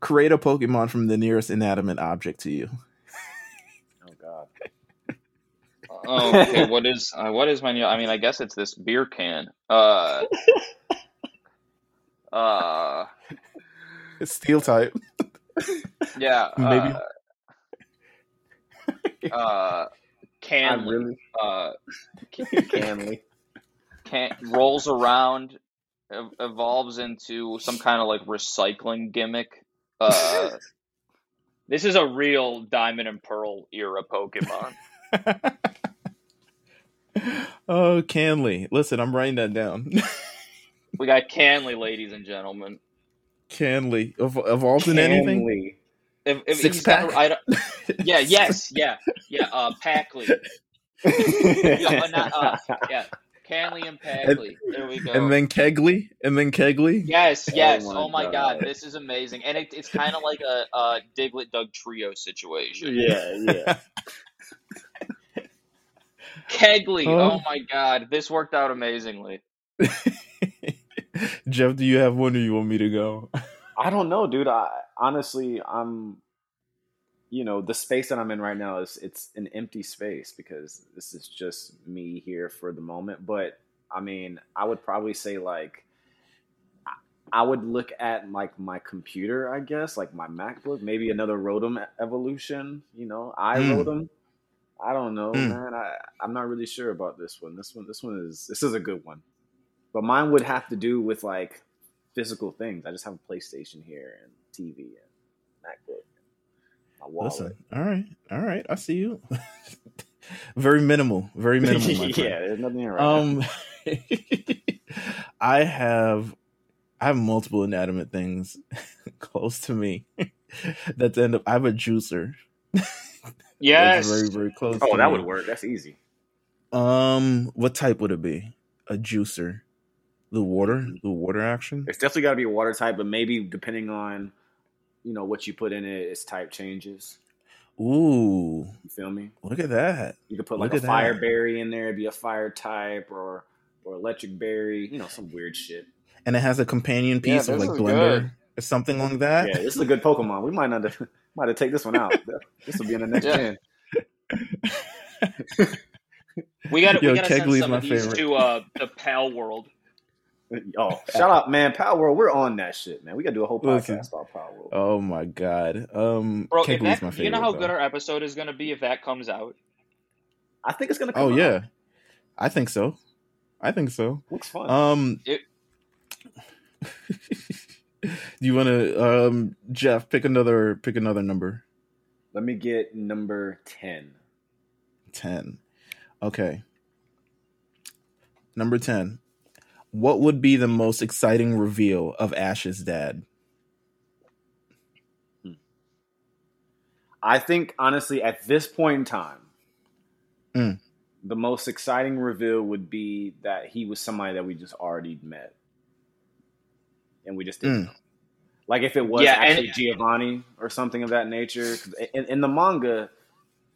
create a Pokemon from the nearest inanimate object to you. oh God. Oh, okay. what is uh, what is my new? I mean, I guess it's this beer can. Uh, uh, It's steel type. yeah. Maybe. Uh, uh, I can really uh canly. can rolls around, ev- evolves into some kind of like recycling gimmick. Uh, this is a real Diamond and Pearl era Pokemon. Oh, Canley. Listen, I'm writing that down. We got Canley, ladies and gentlemen. Canley. Ev- evolved in anything? Canly. If, if Six he's got- I don't- yeah, yes, yeah, yeah. Uh, Packley. Yeah, not, uh, yeah, Canley and Packley. There we go. And then Kegley. And then Kegley. yes, yes. my Oh my, god. God. this is amazing, and it, it's kind of like a, a Diglett Doug trio situation. yeah, yeah. Kegley. Oh. Oh my god, this worked out amazingly. Jeff, do you have one or you want me to go? I don't know, dude. I honestly, I'm, you know, the space that I'm in right now is it's an empty space because this is just me here for the moment. But I mean, I would probably say like, I- I would look at like my computer, I guess, like my MacBook, maybe another Rotom evolution. You know, I Mm. Rotom. I don't know, Mm. man. I I'm not really sure about this one. This one, this one is this is a good one. But mine would have to do with like physical things. I just have a PlayStation here and TV and MacBook and my wallet. Listen, all right, all right, I see you. very minimal, very minimal. Yeah, there's nothing here. Um, I have, I have multiple inanimate things close to me. That's end up. I have a juicer. Yes. That's very very close. Oh, to that me. would work. That's easy. Um, what type would it be? A juicer. The water, the water action. It's definitely got to be a water type, but maybe depending on you know what you put in it, its type changes. Ooh, You feel me? look at that. You could put Look like a at that. fire berry in there, it'd be a fire type, or or electric berry. You know, some weird shit. And it has a companion Yeah, piece of like blender good. Or something like that. Yeah, this is a good Pokemon. We might not have, might have take this one out. This will be in the next Yeah. gen. We got Yo, we got to send Kegley's some my of these to uh, the Pal World. Oh, shout out, man! Palworld, we're on that shit, man. We gotta do a whole Listen. podcast about Power World. Oh my god. Um, Bro, if that, my favorite. you know how though. good our episode is going to be if that comes out? I think it's gonna. Come Oh out. yeah, I think so. I think so. looks fun. Um, It- do you want to, um, Jeff, pick another, pick another number. Let me get number ten. Ten. Okay. Number ten. What would be the most exciting reveal of Ash's dad? I think honestly, at this point in time, Mm. the most exciting reveal would be that he was somebody that we just already met, and we just didn't Mm. know. Like if it was Yeah, and- actually Giovanni or something of that nature. 'Cause In, in the manga,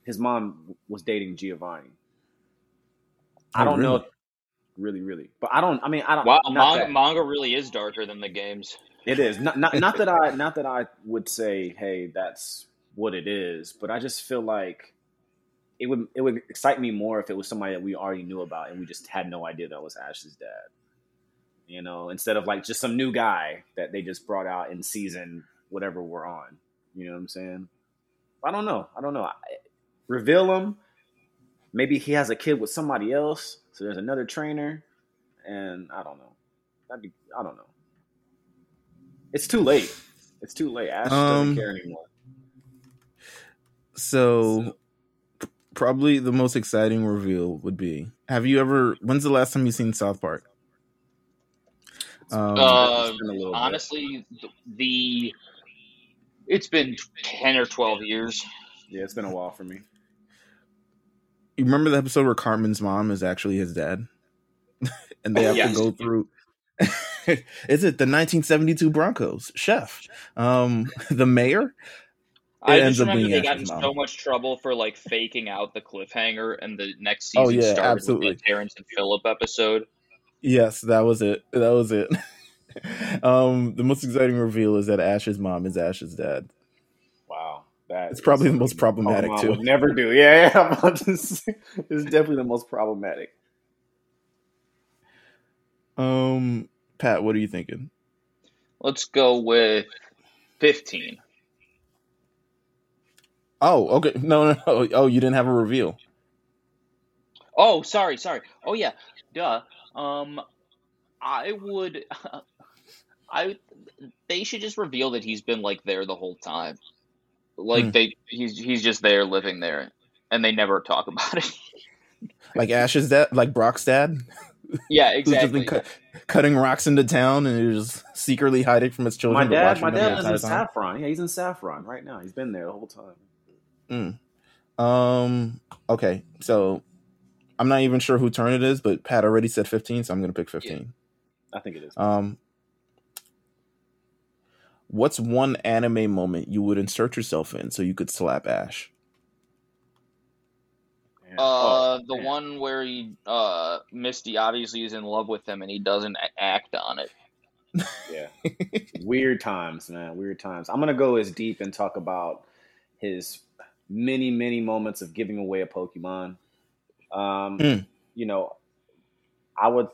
his mom was dating Giovanni. I Oh, don't know. really? If, really, really, but I don't. I mean, I don't. Wow, manga, that- manga really is darker than the games. It is not, not not that I not that I would say, hey, that's what it is, but I just feel like it would it would excite me more if it was somebody that we already knew about and we just had no idea that was Ash's dad. You know, instead of like just some new guy that they just brought out in season whatever we're on. You know what I'm saying? I don't know. I don't know. I, reveal him. Maybe he has a kid with somebody else, so there's another trainer, and I don't know. That'd be I don't know. It's too late. It's too late. Ash Um, doesn't care anymore. So, p- probably the most exciting reveal would be: Have you ever? When's the last time you seen South Park? Um, Uh, It's been a bit. honestly, the, the it's been ten or twelve years. Yeah, it's been a while for me. you remember the episode where Cartman's mom is actually his dad, and they have Yes. to go through. is it the 1972 Broncos chef? Um, the mayor? I It just up remember being they got in so much trouble for like faking out the cliffhanger, and the next Oh, season yeah, started absolutely. with the Terrence and Phillip episode. Yes, that was it. That was it. um, the most exciting reveal is that Ash's mom is Ash's dad. Wow, that It's probably the most problematic, too. Would never do. Yeah, yeah. I'm about to say, it's definitely the most problematic. Um, Pat, what are you thinking? Let's go with fifteen. Oh, okay. No, no, no. Oh, you didn't have a reveal. Oh, sorry, sorry. Oh yeah, duh. Um, I would. I. They should just reveal that he's been like there the whole time. Like Hmm. they, he's he's just there living there, and they never talk about it. Like Ash's dad, like Brock's dad, yeah, who's just been exactly. cut, cutting rocks into town and is secretly hiding from his children. My but dad, my dad lives in entire time. Saffron. Yeah, he's in Saffron right now. He's been there the whole time. Um. Okay. So I'm not even sure who turn it is, but Pat already said 15, so I'm gonna pick 15. I think it is. Um. What's one anime moment you would insert yourself in so you could slap Ash? Uh, Oh, the man. one where he, uh, Misty obviously is in love with him and he doesn't act on it. Yeah. Weird times, man. Weird times. I'm gonna go as deep and talk about his many, many moments of giving away a Pokemon. Um, Hmm. you know, I would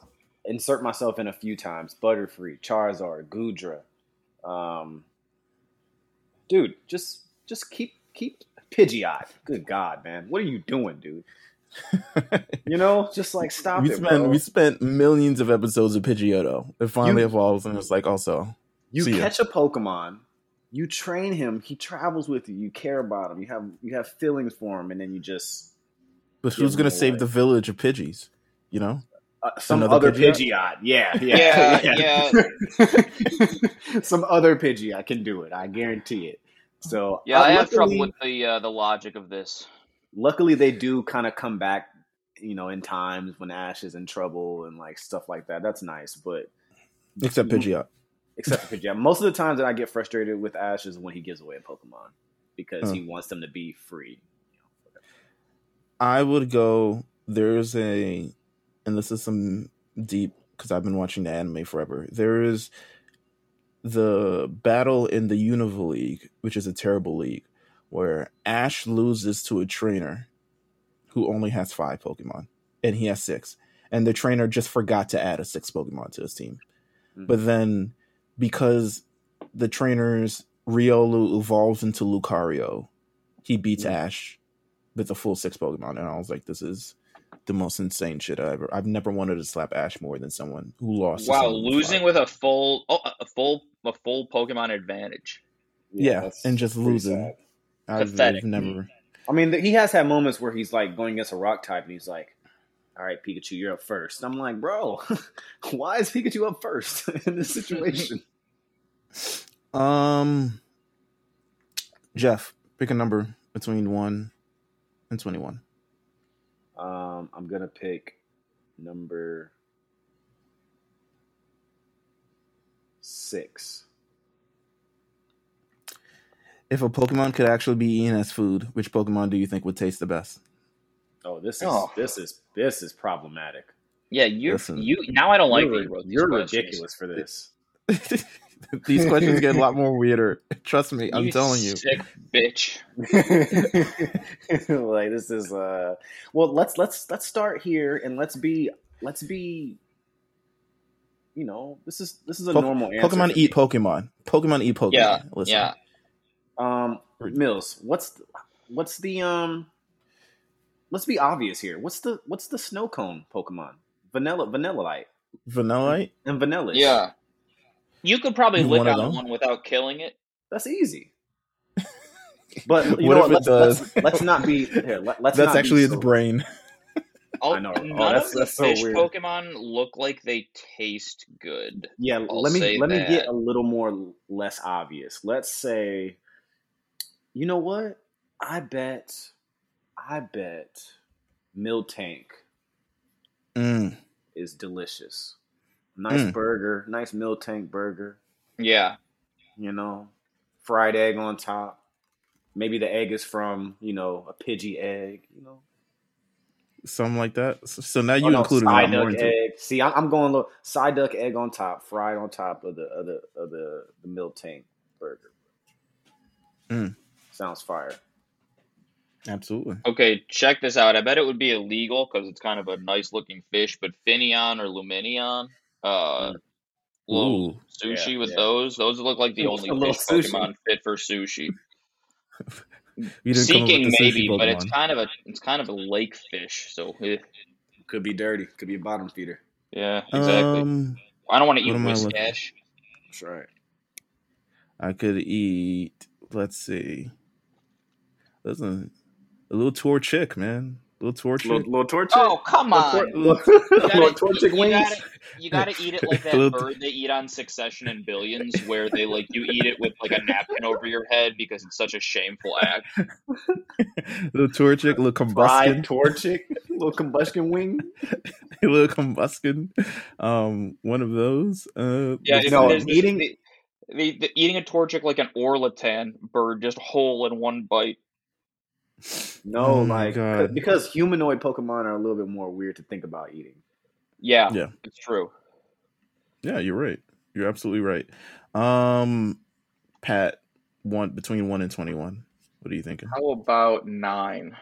insert myself in a few times. Butterfree, Charizard, Goodra. Um, dude, just just keep keep Pidgeot. Good God, man, what are you doing, dude? You know, just like stop we it, spent bro. we spent millions of episodes of Pidgeotto. It finally You- evolves, and it's like also You See ya. catch a Pokemon, you train him, he travels with you, you care about him, you have you have feelings for him, and then you just But who's gonna save away. the village of Pidgeys? You know, uh, some Another other Pidgeot? Pidgeot. Yeah, yeah, Yeah, some other Pidgeot can do it. I guarantee it. So Yeah, uh, I have trouble with the uh, the logic of this. Luckily, they do kind of come back, you know, in times when Ash is in trouble and like stuff like that. That's nice, but except Pidgeot. except for Pidgeot, most of the times that I get frustrated with Ash is when he gives away a Pokemon because Huh. he wants them to be free. I would go. There's a, and this is some deep because I've been watching the anime forever. There is the battle in the Unova League, which is a terrible league, where Ash loses to a trainer who only has five Pokemon, and he has six, and the trainer just forgot to add a sixth Pokemon to his team. Mhm. But then, because the trainer's Riolu evolves into Lucario, he beats Mhm. Ash with a full six Pokemon, and I was like, "This is the most insane shit I ever." I've never wanted to slap Ash more than someone who lost. to Wow, losing five. with a full oh, a full a full Pokemon advantage. Yeah, that's and just losing. I've, pathetic. I've never. I mean, he has had moments where he's like going against a rock type, and he's like, "All right, Pikachu, you're up first. I'm like, "Bro, why is Pikachu up first in this situation?" Um, Jeff, pick a number between one and twenty-one. um, I'm gonna pick number six. If a Pokemon could actually be eaten as food, which Pokemon do you think would taste the best? Oh, this is Oh. this is this is problematic. Yeah, you Listen. you now I don't like you're you wrote these you're questions. ridiculous for this. These questions get a lot more weirder. Trust me, I'm You telling you. sick bitch. like this is uh well let's let's let's start here and let's be let's be you know this is this is a Po- normal answer Pokemon eat. Pokemon. Pokemon eat Pokemon. Yeah, Listen. yeah. um mills what's the, what's the um let's be obvious here what's the what's the snow cone pokemon vanilla vanilla light Vanillite. and vanilla Yeah. You could probably You lick wanna on one without killing it. that's easy but you What know if what, it let's, does? let's, let's not be here let, let's That's not be actually its so- brain. I know. Oh, None that's- of the that's so fish weird. Pokemon look like they taste good. Yeah, I'll let me say let me get a little more less obvious. Let's say, you know what? I bet, I bet, Miltank Mm. is delicious. Nice Mm. burger, nice Miltank burger. Yeah. You know, fried egg on top. Maybe the egg is from you know a Pidgey egg. You know, Something like that. So, so now you Oh, no, included side more duck into egg. See, I'm, I'm going little side duck egg on top, fried on top of the of the of the, the Miltank burger. Mm. Sounds fire. Absolutely. Okay, check this out. I bet it would be illegal because it's kind of a nice looking fish, but Finneon or Lumineon, uh, little Ooh. sushi Yeah, with yeah. those. Those look like the only fish sushi. Pokemon fit for sushi. You didn't Seeking with the sushi maybe, but it's kind of a it's kind of a lake fish. So eh, Could be dirty. Could be a bottom feeder. yeah, exactly. Um, I don't want to eat what am I looking- That's right. I could eat. Let's see. Listen, a little Torchic, man. A little tour. Little, little torch. Oh come on! Little, You little gotta, torch you, you wings. gotta, you gotta eat it like that Little- bird they eat on Succession and Billions, where they like you eat it with like a napkin over your head because it's such a shameful act. little Torchic, little Fried combustion, torchic. little combustion wing. little combustion. Um, one of those. Uh, Yeah, let's if there's eating- the, the, the, eating a Torchic like an ortolan bird, just whole in one bite. No, Oh my like God. because humanoid Pokemon are a little bit more weird to think about eating. Yeah, Yeah. it's true. Yeah, you're right. You're absolutely right. Um, Pat, one between one and twenty-one. What are you thinking? How about nine?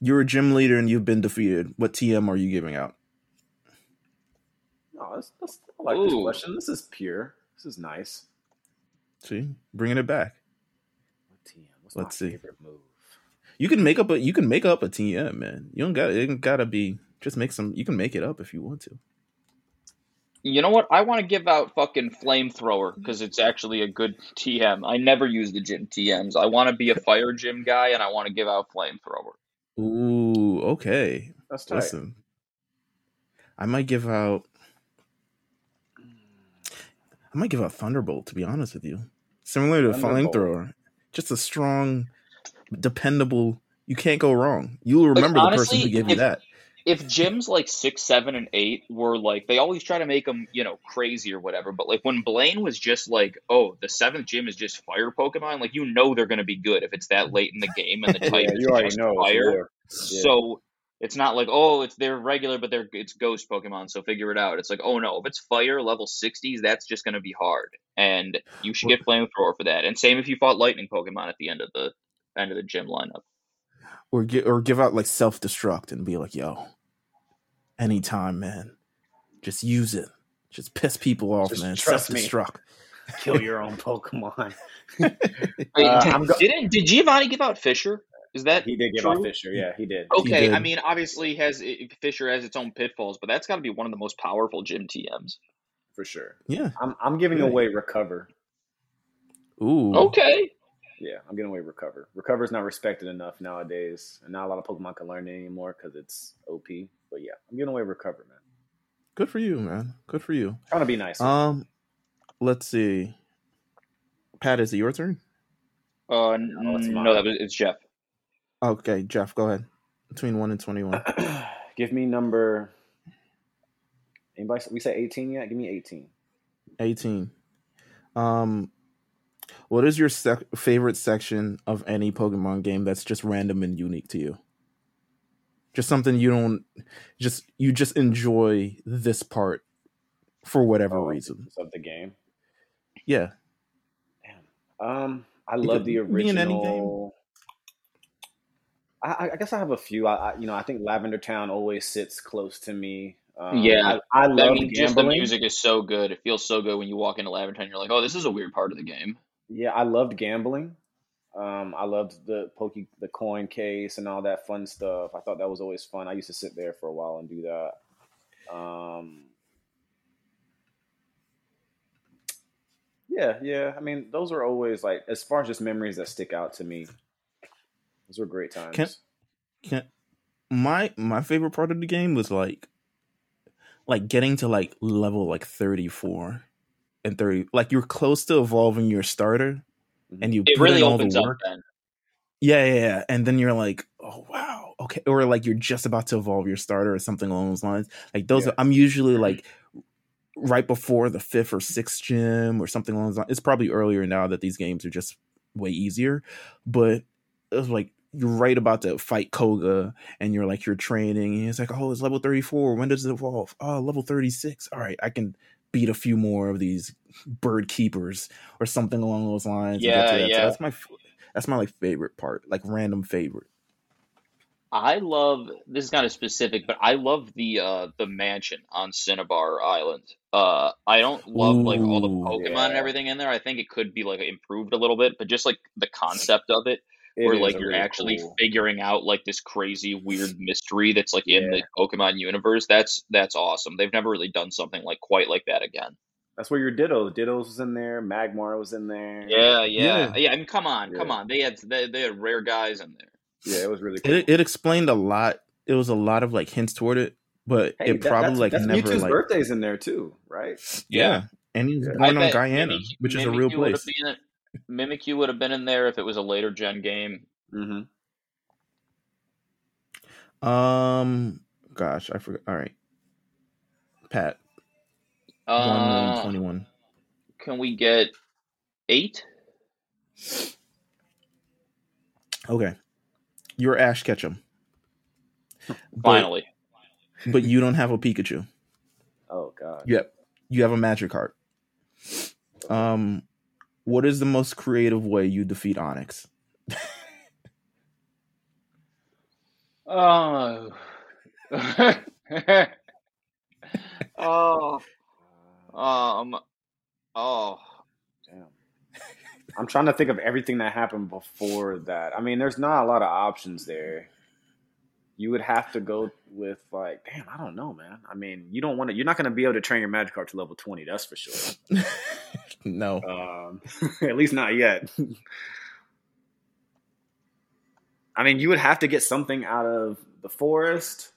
You're a gym leader and you've been defeated. What TM are you giving out? No, that's, that's, I like this question. This is pure. This is nice. See, bringing it back. What TM? What's Let's my see. favorite move? You can make up a you can make up a TM, man. You don't got it. Ain't gotta be just make some. You can make it up if you want to. You know what? I want to give out fucking flamethrower because it's actually a good TM. I never use the gym TMs. I want to be a fire gym guy and I want to give out flamethrower. Ooh, okay. That's tight. Listen, I might give out. I might give out Thunderbolt. To be honest with you, similar to Thunderbolt. Flamethrower, just a strong, dependable. You can't go wrong. You'll remember the person who gave you that. If gyms like six, seven, and eight were like, they always try to make them, you know, crazy or whatever. But like when Blaine was just like, oh, the seventh gym is just fire Pokemon, like you know they're going to be good if it's that late in the game and the type is just fire. So it's not like oh, it's they're regular, but they're it's ghost Pokemon, so figure it out. It's like oh no, if it's fire level sixties, that's just going to be hard, and you should get flamethrower for that. And same if you fought lightning Pokemon at the end of the end of the gym lineup. or gi- or give out like self destruct and be like, "Yo, anytime, man, just use it. Just piss people off, Just man. Self trust me. destruct." Kill your own Pokemon. Wait, Uh, did, go- didn't did Giovanni give out Fissure? Is that he did give true? out Fissure. Yeah, he did. Okay, did. I mean, obviously has Fissure has its own pitfalls, but that's got to be one of the most powerful gym TMs. For sure. Yeah. I'm, I'm giving Really? away Recover. Ooh. Okay, Yeah, I'm giving away Recover. Recover is not respected enough nowadays, and not a lot of Pokemon can learn it anymore because it's OP. But yeah, I'm giving away Recover, man. Good for you, man. Good for you. Trying to be nice. Um, let's see. Pat, is it your turn? uh, No, no, that was it's Jeff. Okay, Jeff, go ahead. Between one and twenty-one. Give me number. Anybody? We say 18 yet? Give me 18. 18. Um, what is your sec- favorite section of any Pokemon game that's just random and unique to you? Just something you don't just you just enjoy this part for whatever Oh, reason. of the game. Yeah, Damn. Um, I It love the be in any game. original. I, I- I guess I have a few. I, I, you know, I think Lavender Town always sits close to me. Um, Yeah. I, I I love mean, just the music is so good. It feels so good when you walk into Laventon. You're like, oh, this is a weird part of the game. Yeah, I loved gambling. Um, I loved the pokey, the coin case, and all that fun stuff. I thought that was always fun. I used to sit there for a while and do that. Um, yeah, yeah. I mean, those are always like, as far as just memories that stick out to me. Those were great times. Can- Can my my favorite part of the game was like like getting to like level like 34 and 30 like you're close to evolving your starter and you It really all opens the up work then. yeah, yeah yeah and then you're like oh wow okay or like you're just about to evolve your starter or something along those lines like those Yeah. are, i'm usually mm-hmm. like right before the fifth or sixth gym or something along those lines it's probably earlier now that these games are just way easier but it was like you're right about to fight koga and you're like you're training and it's like oh it's level 34 when does it evolve oh level 36 all right i can beat a few more of these bird keepers or something along those lines and get Yeah. So yeah. that's my that's my like favorite part like random favorite I love this is kind of specific, but I love the uh the mansion on Cinnabar Island. Uh I don't love like all the Ooh, Pokemon and everything in there. I think it could be like improved a little bit, but just like the concept of it, It where is like you're really actually cool- figuring out like this crazy weird mystery that's like in Yeah. the Pokemon universe. That's that's awesome. They've never really done something like quite like that again. That's where your Ditto, Dittos was in there. Magmar was in there. Yeah, Yeah. yeah, yeah. I mean, come on, come on. They had they, they had rare guys in there. yeah, it was really cool. it, it explained a lot it was a lot of like hints toward it but Hey, it that- probably that's, like that's never Mewtwo's like birthday's in there too, right? yeah and he was Yeah. born I on guyana Mimic- which is a real Mimikyu would have place been- Mimikyu would have been in there if it was a later gen game. Mm-hmm. um gosh i forgot all right pat one Uh, 21 can we get eight? okay you're ash ketchum but, Finally, but you don't have a pikachu Oh god. Yep. You have a magic Magikarp. Um, what is the most creative way you defeat Onix? oh, oh, um, oh. Damn. I'm trying to think of everything that happened before that. I mean, there's not a lot of options there. You would have to go with like, damn, I don't know, man. I mean, you don't want to. You're not going to be able to train your Magikarp to level 20. That's for sure. no. Um, at least not yet. I mean, you would have to get something out of the forest.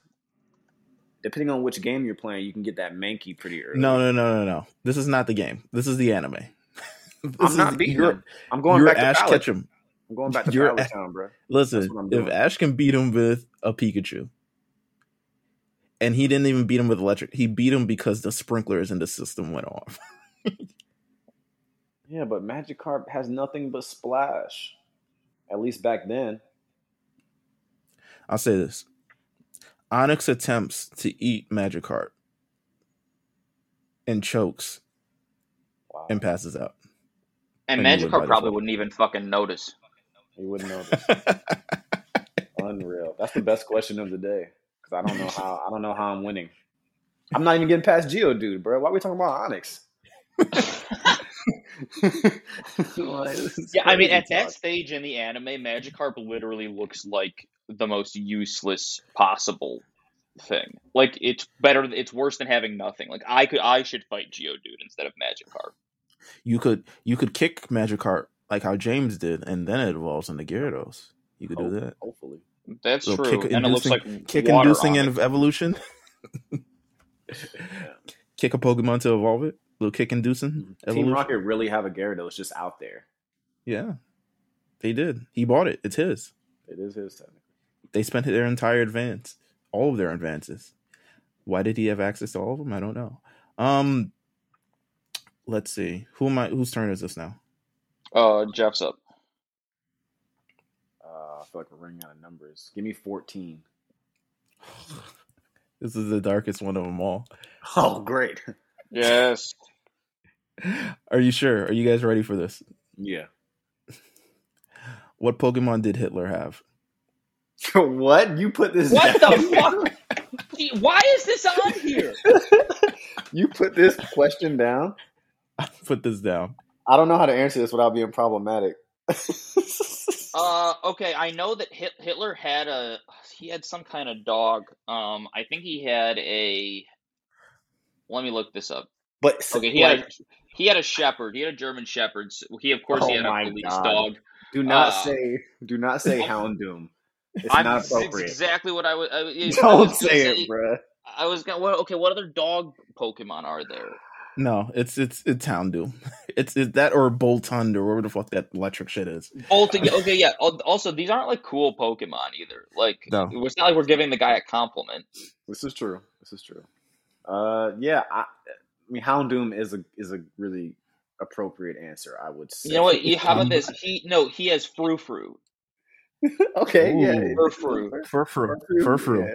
Depending on which game you're playing, you can get that Mankey pretty early. No, no, no, no, no. This is not the game. This is the anime. I'm not beating him. I'm going you're back to Ash. Ketchum. I'm going back to You're Pallet a- Town, bro. Listen, That's what I'm if. Ash can beat him with a Pikachu, and he didn't even beat him with electric, he beat him because the sprinklers in the system went off. Yeah, but Magikarp has nothing but splash. At least back then. I'll say this: Onix attempts to eat Magikarp and chokes Wow. and passes out. And And you Magikarp probably wouldn't even fucking notice. You wouldn't know this. Unreal. That's the best question of the day. Because I don't know how I don't know how I'm winning. I'm not even getting past Geo, dude, bro. Why are we talking about Onix? Like, this is Yeah, I mean, crazy at that stage in the anime, Magikarp literally looks like the most useless possible thing. Like it's better, it's worse than having nothing. Like I could, I should fight Geodude instead of Magikarp. you could you could kick Magikarp like how James did, and then it evolves into Gyarados. You could do that. Hopefully. That's true, kick and it looks like inducing- Kick inducing in evolution. kick a Pokemon to evolve it. Little kick inducing Team evolution. Rocket really have a Gyarados just out there. Yeah, they did. He bought it. It's his. It is his technically. They spent their entire advance, all of their advances. Why did he have access to all of them? I don't know. Um, let's see. Who am I? Whose turn is this now? Uh, Jeff's up. Uh, I feel like we're running out of numbers. Give me 14. This is the darkest one of them all. Oh, great. Yes. Are you sure? Are you guys ready for this? Yeah. What Pokemon did Hitler have? what? You put this What down? the fuck? Why is this on here? you put this question down? I put this down. I don't know how to answer this without being problematic. Uh, okay, I know that Hit- Hitler had a he had some kind of dog. Um, I think he had a. Let me look this up. but Okay, he had a, he had a shepherd. He had a German shepherd. So He of course he Oh had my a police God. dog. do not uh, say do not say Houndoom. It's I'm, not it's appropriate. exactly what I was. I, I Don't was gonna say it, bruh. I was gonna. What, okay, what other dog Pokemon are there? No, it's it's it's Houndoom. It's it's that or Boltund or whatever the fuck that electric shit is. Bolting. Okay, yeah. Also, these aren't like cool Pokemon either. Like, No. it's not like we're giving the guy a compliment. This is true. This is true. Uh, yeah. I, I mean, Houndoom is a is a really appropriate answer. I would say. You know what? You, how about this? He no, he has Frou Frou. okay. Yeah. Ooh. Furfrou. Furfrou. Furfrou, Furfrou. yeah.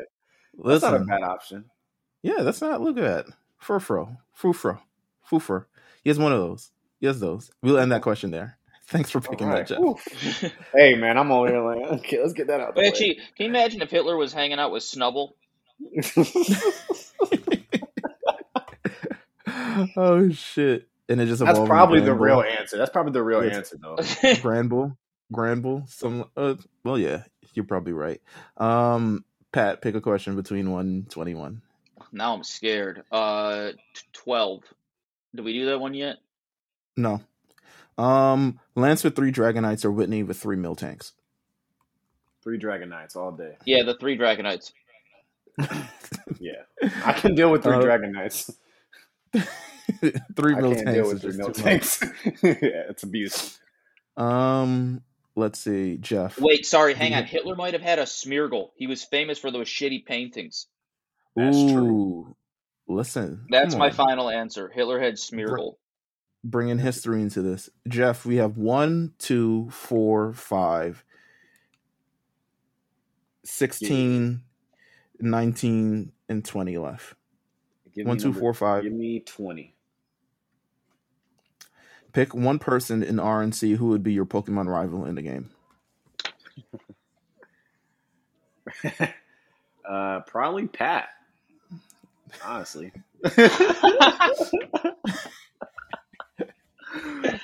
That's not a bad option. yeah, that's not. Look at that. Furfrou. Fufro. Fufro. He has one of those. He has those. We'll end that question there. Thanks for picking All right. that, Jeff. Hey man, I'm over here like, okay, let's get that out. But the actually, can you imagine if Hitler was hanging out with Snubbull? oh shit! And it just That's probably the real answer. That's probably the real It's- answer though. Granbull. Granbull. Some. Uh, well, yeah, you're probably right. Um, Pat, pick a question between one and twenty-one. now I'm scared. Uh, twelve. Did we do that one yet? No. Um, Lance with three Dragonites or Whitney with three Miltanks. Three Dragonites all day. Yeah, the three Dragonites. Yeah, I can deal with three Uh, Dragonites. three Mill can't Tanks. deal with three Mill. Tanks. yeah, it's abuse. Um, let's see, Jeff. Wait, sorry, hang on. Hitler might have had a Smeargle. He was famous for those shitty paintings. That's Ooh, true. Listen. That's my on. final answer. Hitler had Smeargle. Bringing history into this, Jeff. We have one, two, four, five, 16, 19, and twenty left. Give One, two, number- four, five. Give me twenty. Pick one person in RNC who would be your Pokemon rival in the game. uh, probably Pat. Honestly,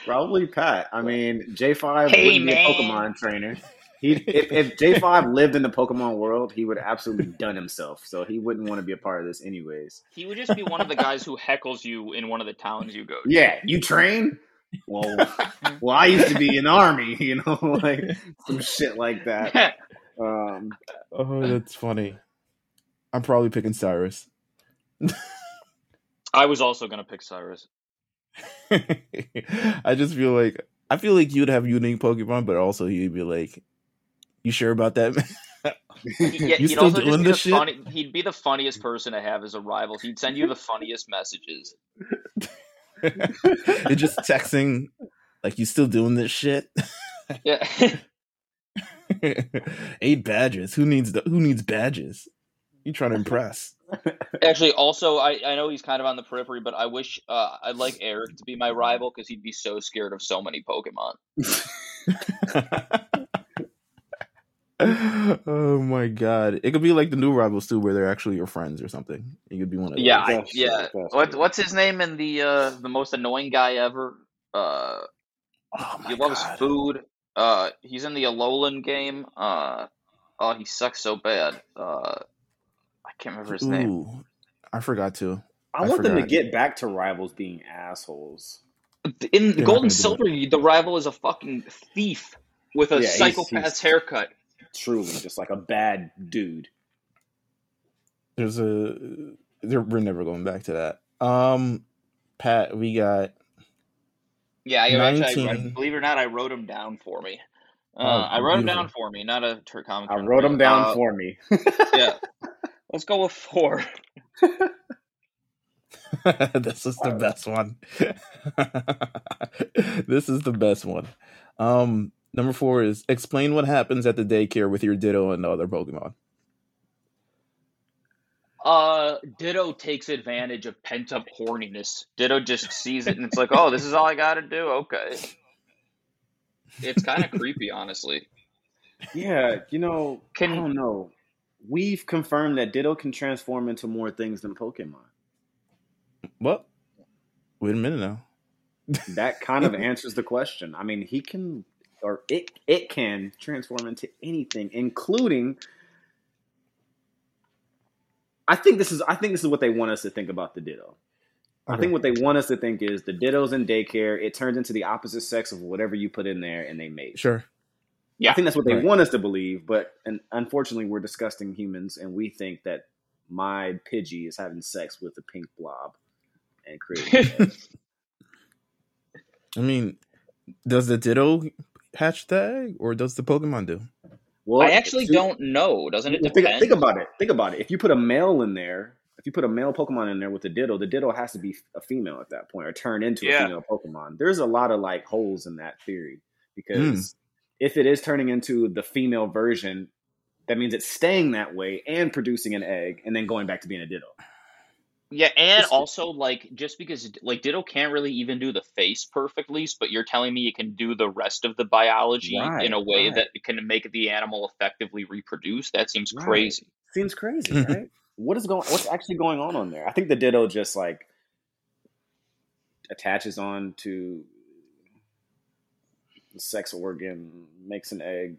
probably Pat. I mean, J five Hey, wouldn't be a. Pokemon trainer. He if, if J five lived in the Pokemon world, he would absolutely done himself. So he wouldn't want to be a part of this, anyways. He would just be one of the guys who heckles you in one of the towns you go to. Yeah, you train. Well, well, I used to be in army, you know, like some shit like that. Um, Oh, that's funny. I'm probably picking Cyrus. I was also gonna pick Cyrus. I just feel like I feel like you'd have unique Pokemon, but also you'd be like, "You sure about that?" Yeah, you he'd still doing be this the shit? funny. He'd be the funniest person to have as a rival. He'd send you the funniest messages. You're just texting, like, "You still doing this shit?" Yeah. Eight badges. Who needs the, Who needs badges? You trying to impress? Actually, also, I, I know he's kind of on the periphery, but I wish uh, I'd like Eric to be my rival because he'd be so scared of so many Pokemon. oh my god! It could be like the new rivals too, where they're actually your friends or something. You could be one of those. Yeah, I, That's yeah. What what's his name in the uh, the most annoying guy ever? Uh, Oh my he loves god! food. Uh, he's in the Alolan game. Uh, oh, he sucks so bad. Uh, I can't remember his name. I forgot to. I, I want them to get back to rivals being assholes. In not Gold and Silver, the rival is a fucking thief with a Yeah, psychopath's he's- haircut. Truly, just like a bad dude. There's a. There, we're never going back to that. Um, Pat, we got. Yeah, I actually, I, 19. believe it or not, I wrote them down for me. Uh, Oh, I wrote him beautiful. down for me, not a comic. I wrote them down Uh, for me. Yeah, let's go with four. this is the best one. this is the best one. Um, number four is explain what happens at the daycare with your Ditto and the other Pokemon. Uh, Ditto takes advantage of pent up horniness. Ditto just sees it and it's like, oh, this is all I got to do. Okay. It's kind of creepy, honestly. Yeah, you know, Can- I don't know. We've confirmed that Ditto can transform into more things than Pokemon. What? Wait a minute now. That kind of answers the question. I mean, he can, or it it can transform into anything, including. I think this is. I think this is what they want us to think about the Ditto. I think what they want us to think is the Ditto's in daycare. It turns into the opposite sex of whatever you put in there, and they mate. Sure. Yeah. I think that's what they Right. want us to believe, but and unfortunately, we're disgusting humans, and we think that my Pidgey is having sex with a pink blob and creating. I mean, does the Ditto hatch the or does the Pokemon do? well, I actually see- don't know. Doesn't it depend? think, think about it. Think about it. If you put a male in there, if you put a male Pokemon in there with the Ditto, the Ditto has to be a female at that point or turn into Yeah. a female Pokemon. There's a lot of like holes in that theory because Hmm. If it is turning into the female version, that means it's staying that way and producing an egg and then going back to being a Ditto. Yeah, and It's- also like just because like Ditto can't really even do the face perfectly, but you're telling me it can do the rest of the biology Right, in a way right. that can make the animal effectively reproduce. That seems Right. crazy. Seems crazy, right? what is going? What's actually going on on there? I think the Ditto just like attaches on to the sex organ, makes an egg.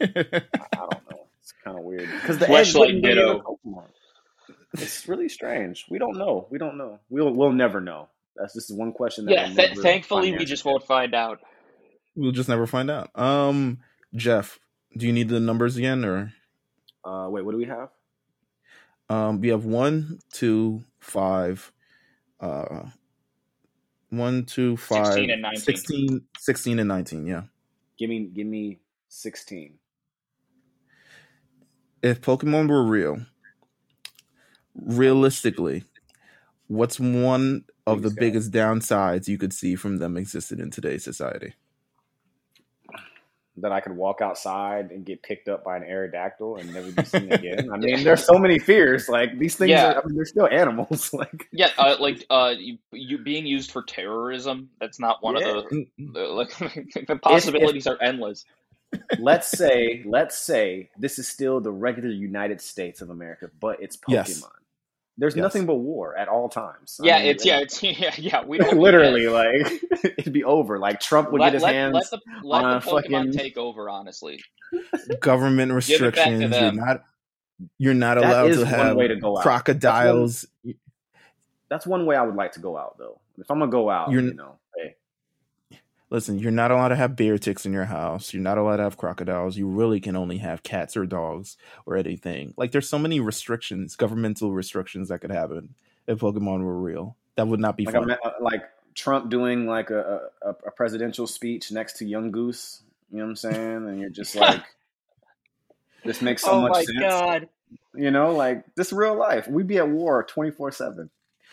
I, I don't know. It's kind of weird because the egg Fleshlight wouldn't be in Ditto. Pokemon. It's really strange. We don't know. We don't know. We'll we'll never know. That's this is one question that Yeah, we'll th- thankfully we just won't find out. we'll just never find out. Um, Jeff, do you need the numbers again, or Uh, wait, what do we have? um, we have one, two, five, uh, one, two, five, 16 and 19. 16, 16 and nineteen. Yeah. Give me give me sixteen. If Pokemon were real, realistically, what's one of the Biggest biggest downsides you could see from them existing in today's society? That I could walk outside and get picked up by an Aerodactyl and never be seen again. I mean, there's so many fears. Like these things Yeah. are, I mean, they're still animals. like Yeah, uh, like uh, you, you being used for terrorism. That's not one Yeah. of the, the like the possibilities are endless. let's say, let's say this is still the regular United States of America, but it's Pokemon. Yes. There's Yes. nothing but war at all times. I Yeah, mean, it's yeah, it's yeah, yeah. We don't literally like it'd be over. Like Trump would let, get his let, hands. let the let on the a Pokemon fucking- take over. Honestly, Government Give it back to restrictions. You're not. You're not That allowed to one have way to go out. crocodiles. That's one way I would like to go out, though. If I'm gonna go out, You're- you know, hey, Listen, you're not allowed to have bear ticks in your house. You're not allowed to have crocodiles. You really can only have cats or dogs or anything. Like there's so many restrictions, governmental restrictions that could happen if Pokemon were real. That would not be like, fun. I'm, uh, like Trump doing like a, a, a presidential speech next to Yungoos. You know what I'm saying? And you're just like, this makes so oh much my sense. god, You know, like this real life. We'd be at war 24 seven.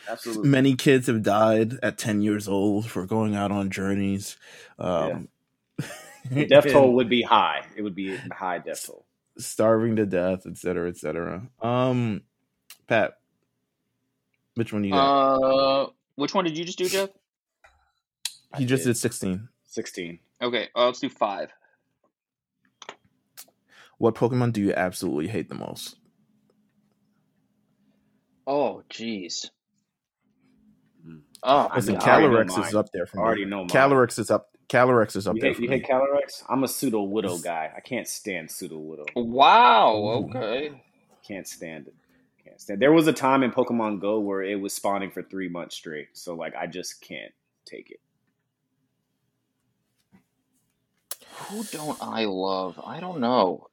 Absolutely. Many kids have died at 10 years old for going out on journeys. Um, The death toll would be high. It would be a high death toll. starving to death, et cetera, et cetera. Um, Pat, which one you got? uh, which one did you just do, Jeff? he I just did. did 16. 16. Okay, uh, let's do five. What Pokemon do you absolutely hate the most? Oh, jeez. Oh, I Listen, mean, I already know Calyrex is up there for me. I already know mine. Calyrex is up. Calyrex is up You there hate, for you me. hate Calyrex? I'm a Sudowoodo guy. I can't stand Sudowoodo. wow. Okay. Can't stand it. Can't stand. There was a time in Pokemon Go where it was spawning for three months straight. So like, I just can't take it. Who don't I love? I don't know.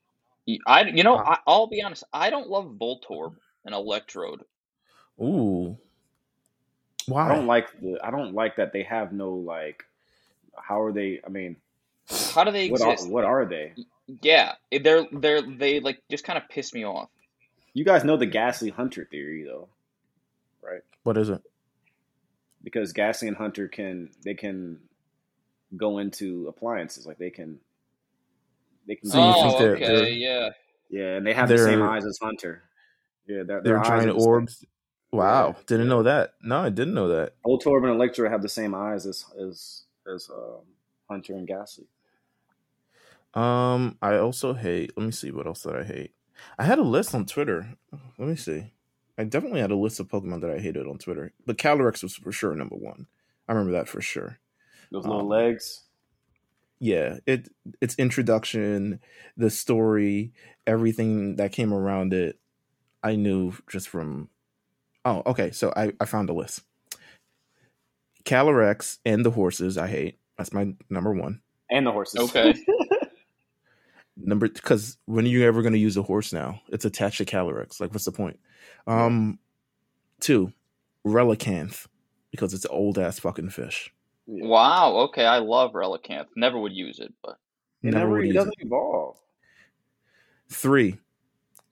Y- I you know I, I'll be honest. I don't love Voltorb and Electrode. Ooh, why? I don't like the. I don't like that they have no like. How are they? I mean, How do they what are, exist? what are they? Yeah, they're they're they like just kind of piss me off. You guys know the Gastly Haunter theory though, right? What is it? Because Gastly and Haunter can they can go into appliances like they can. They can. So oh, think they're- okay, they're- yeah. yeah, and they have the same eyes as Haunter. Yeah, their, They're their eyes giant are the orbs. Wow, Yeah, didn't know that. No, I didn't know that. Old Voltorb and Electra have the same eyes as as as um, Haunter and Gastly. Um, I also hate. Let me see what else did I hate. I had a list on Twitter. Let me see. I definitely had a list of Pokemon that I hated on Twitter, but Calyrex was for sure number one. I remember that for sure. Those little Um, legs. Yeah, it its introduction, the story, everything that came around it, I knew just from. Oh, okay. So I I found a list. Calyrex and the horses I hate. That's my number one. And the horses. Okay. number because when are you ever going to use a horse now? It's attached to Calyrex. Like, what's the point? Um, two, Relicanth because it's an old ass fucking fish. Yeah. Wow. Okay, I love Relicanth. Never would use it, but It Never never, would it use doesn't it. evolve. Three,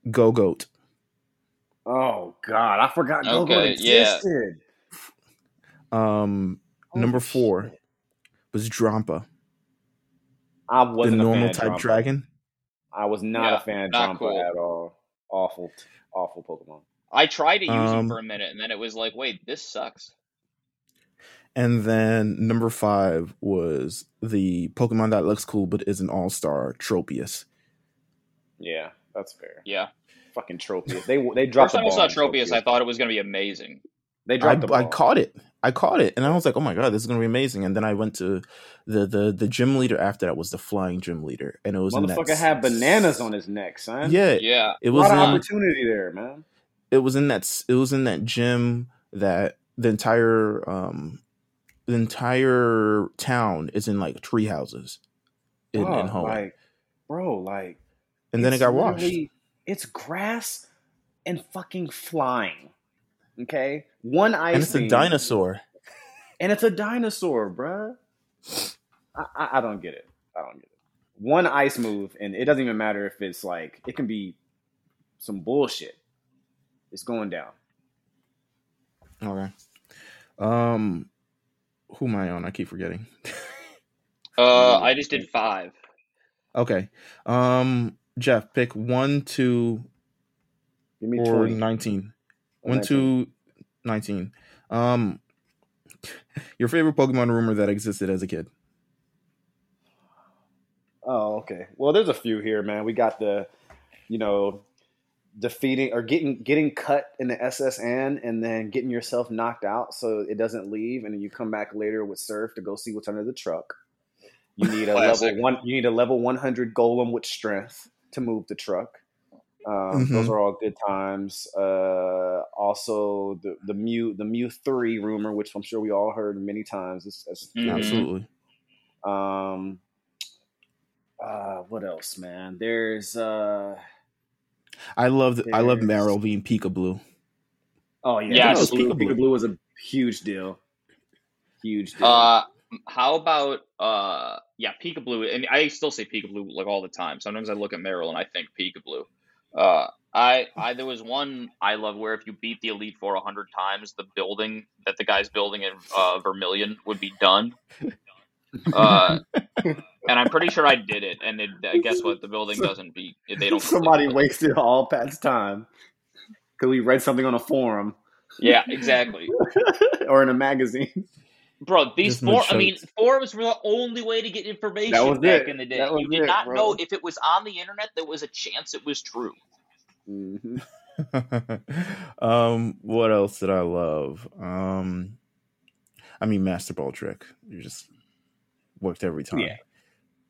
Gogoat. Oh God, I forgot Go Okay, yeah. existed. Um, Holy number four shit. was Drampa, I the wasn't a fan normal of type Drampa. dragon. I was not Yeah, a fan of not Drampa cool. at all. Awful, awful Pokemon. I tried to use Um, him for a minute, and then it was like, wait, this sucks. And then number five was the Pokemon that looks cool but is an all star, Tropius. Yeah, that's fair. Yeah. Fucking Tropius. They they dropped First the time I saw on Tropius, I thought it was going to be amazing. They I, dropped the ball. I caught it. I caught it, and I was like, "Oh my god, this is gonna be amazing!" And then I went to the the the gym leader after that was the flying gym leader, and it was in that Motherfucker had bananas on his neck, son. Yeah, Yeah. it a was lot of opportunity there, man. it was in that it was in that gym that the entire um the entire town is in like tree houses in, Bro, in Hoenn. like, bro, like, and then it got washed. Literally- It's grass and fucking flying. Okay, one ice. And it's a dinosaur. and it's a dinosaur, bruh. I, I, I don't get it. I don't get it. One ice move, and it doesn't even matter if it's like it can be some bullshit. It's going down. Okay. Um, who am I on? I keep forgetting. Uh, I just did five. okay. Um, Jeff, pick one, two, Give me or twenty. nineteen. Or One, 19. two, nineteen. Um, your favorite Pokemon rumor that existed as a kid? Oh, okay. Well, there's a few here, man. We got the, you know, defeating or getting getting cut in the S.S. Anne and then getting yourself knocked out so it doesn't leave, and you come back later with Surf to go see what's under the truck. You need a level one. You need a level 100 Golem with strength to move the truck. Um, Mhm. Those are all good times. Uh, also, the the Mew the Mew three rumor, which I'm sure we all heard many times. It's, it's Mhm. Absolutely. um, uh, what else, man? There's uh, I love I love Marill being Pikablu. oh yeah, Yeah, Pikablu, Pikablu. Pikablu was a huge deal, huge deal. Uh, how about uh, yeah, Pikablu, and I still say Pikablu like all the time. Sometimes I look at Marill and I think Pikablu. Uh, I, I there was one I love where if you beat the Elite Four a hundred times, the building that the guy's building in uh, Vermilion would be done. Uh, and I'm pretty sure I did it. And it, uh, guess what? The building doesn't beat. They don't. Somebody it. wasted all Pat's time because we read something on a forum Yeah, exactly. or in a magazine. Bro, these Just four—I mean, chunks. forums were the only way to get information back it. in the day. You did it, not bro. know if it was on the internet, there was a chance it was true. Mhm. um, what else did I love? Um, I mean, Master Ball trick. You just worked every time. Yeah.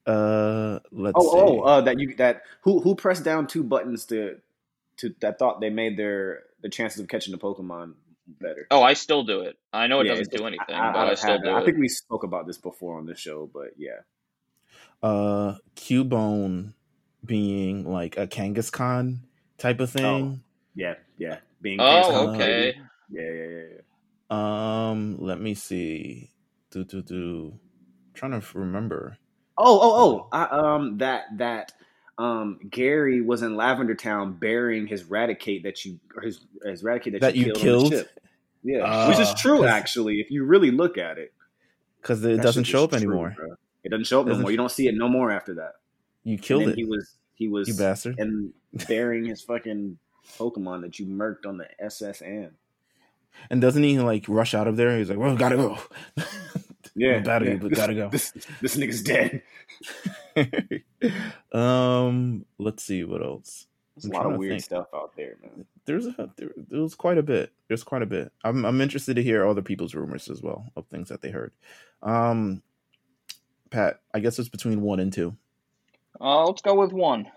Uh, let's Oh, see. oh, uh, that you that who who pressed down two buttons to to that thought they made their the chances of catching the Pokemon better. Oh, I still do it. I know it Yeah, doesn't do anything, I, but I, I've still do it. I think we spoke about this before on the show, but yeah. uh, Cubone being like a Kangaskhan type of thing. Yeah, yeah. Being Oh, Kangaskhan, okay. Yeah, yeah, yeah, yeah. Um, let me see. Do do do. Trying to remember. Oh, oh, oh! I, um, that that um Gary was in Lavender Town burying his Raticate that you or his his Raticate that, That you, you killed. killed? On the ship. Yeah, Uh, which is true actually. If you really look at it, Because it That doesn't show up true, anymore. bro. It doesn't show up no Doesn't more. You don't see it no more after that. You And killed then it, He was he was you bastard. and burying his fucking Pokemon that you murked on the S.S. Anne. And doesn't he like rush out of there? He's like, "Well, gotta go." Yeah, bad of yeah. you, but This- gotta go. This, this nigga's dead. um, let's see what else. There's a I'm lot of weird think. stuff out there, man. There's a there, there was quite a bit. There's quite a bit. I'm I'm interested to hear other people's rumors as well of things that they heard. Um, Pat, I guess it's between one and two. Uh, let's go with one.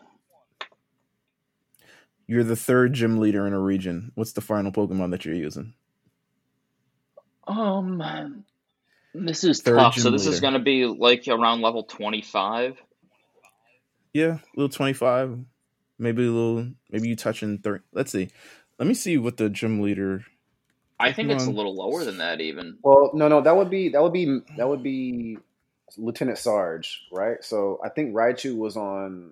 You're the third gym leader in a region. What's the final Pokemon that you're using? Um, this is Third tough. So gym this is going to be like around level twenty-five. Yeah, a little 25. Maybe a little. Maybe you touching 30. Let's see. Let me see what the gym leader. I think it's a little lower than that even. Well, no, no, that would be that would be that would be Lieutenant Surge, right? So I think Raichu was on.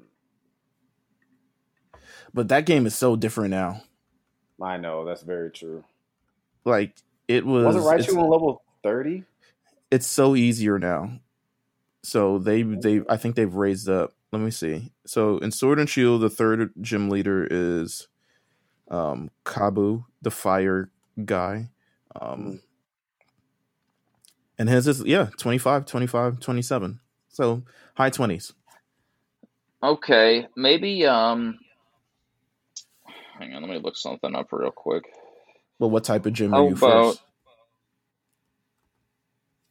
But that game is so different now. I know that's very true. Like it was. Wasn't Raichu on level thirty? it's so easier now. So they they I think they've raised up. Let me see. So in Sword and Shield, the third gym leader is um Kabu, the fire guy. Um and his is yeah, 25, 25, 27. So high 20s. Okay, maybe. Um, hang on, let me look something up real quick. Well, what type of gym How are you about- first?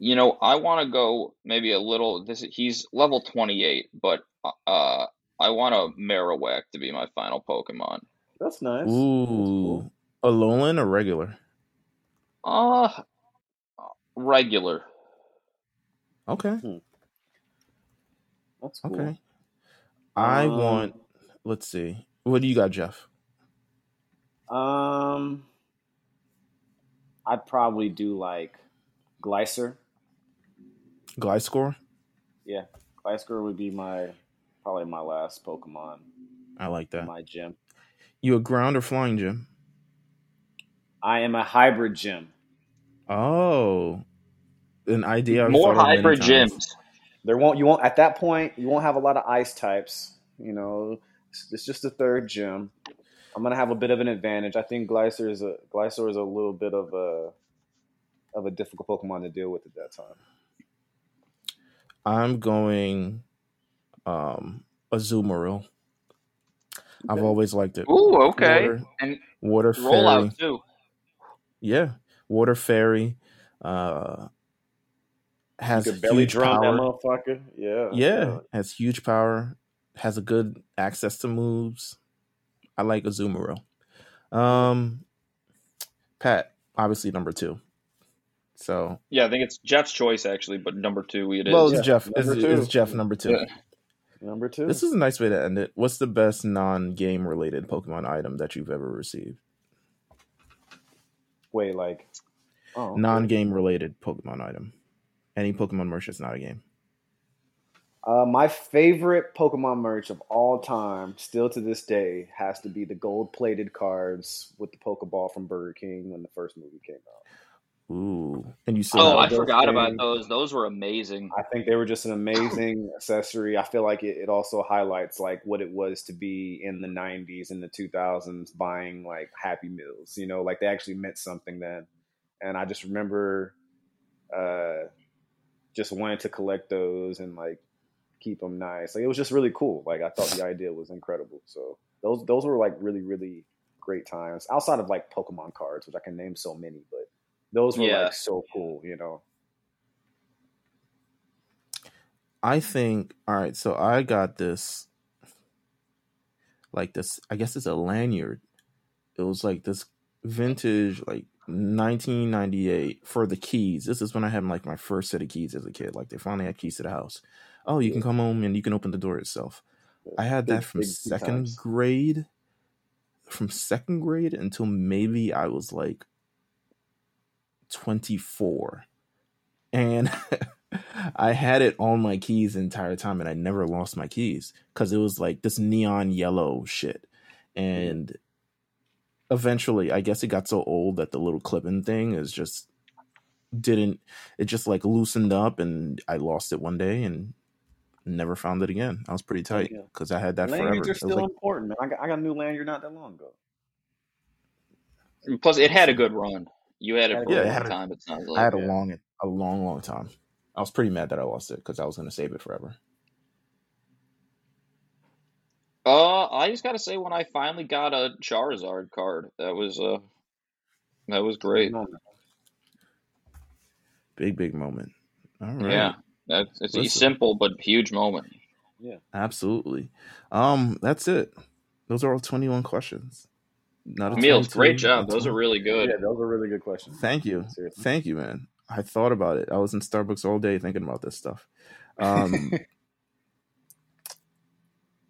You know, I want to go maybe a little. This he's level twenty-eight, but uh, I want a Marowak to be my final Pokemon. That's nice. That's Ooh. cool. A Alolan or regular? Uh regular. Okay. That's cool. Okay. I Um, want let's see. What do you got, Jeff? Um, I'd probably do like Glycer. Gliscor? Yeah, Gliscor would be my probably my last Pokemon I like that. my gym. You a ground or flying gym? I am a hybrid gym. Oh, an idea. I've More thought of many hybrid gyms. There won't you won't at that point you won't have a lot of ice types. You know, it's, it's just the third gym. I'm gonna have a bit of an advantage. I think Gliscor is a Gliscor is a little bit of a of a difficult Pokemon to deal with at that time. I'm going um Azumarill. I've always liked it. Ooh, okay. Water, And water fairy. rollout too. Yeah, water fairy. Uh, has You could belly huge drum power. that motherfucker. Yeah. Yeah, has huge power. Has a good access to moves. I like Azumarill. Um, Pat, obviously number two. So, Yeah, I think it's Jeff's choice actually, but number two it is. well, it's Yeah, Jeff. It's, number two. it's Jeff number two. Yeah. Number two. This is a nice way to end it. What's the best non-game related Pokemon item that you've ever received? Wait, like oh. Non-game related Pokemon item. Any Pokemon merch that's not a game. Uh, my favorite Pokemon merch of all time, still to this day, has to be the gold-plated cards with the Pokeball from Burger King when the first movie came out. Ooh, and you still oh, I those forgot about those. Those were amazing. I think they were just an amazing accessory. I feel like it, it also highlights like what it was to be in the '90s and the 2000s, buying like Happy Meals. You know, like they actually meant something then. And I just remember, uh, just wanting to collect those and like keep them nice. Like it was just really cool. Like I thought the idea was incredible. So those those were like really really great times. Outside of like Pokemon cards, which I can name so many, but those were Yeah. like so cool. You know. I think all right, so I got this like this I guess it's a lanyard. It was like this vintage like 1998 for the keys. This is when I had like my first set of keys as a kid. Like they finally had keys to the house. Oh, you can come home and you can open the door itself. I had Big- that from second times. grade from second grade until maybe I was like 24. And I had it on my keys the entire time and I never lost my keys because it was like this neon yellow shit. And eventually, I guess it got so old that the little clipping thing is just didn't, it just like loosened up and I lost it one day and never found it again. I was pretty tight because I had that Lanyards forever. are still like, important, man. I got, I got a new lanyard not that long ago. Plus, it had a good run. You had it for Yeah, a long had a- time. It sounds I like. had a long, a long, long time. I was pretty mad that I lost it because I was going to save it forever. Uh, I just gotta say, when I finally got a Charizard card, that was uh, that was great. Big, big moment. All right. Yeah, that's it's a simple but huge moment. Yeah, absolutely. Um, that's it. Those are all 21 questions. Not a Meals, 22, great job. Those are really good. Yeah, those are really good questions. Thank you. Seriously. Thank you, man. I thought about it. I was in Starbucks all day thinking about this stuff. Um,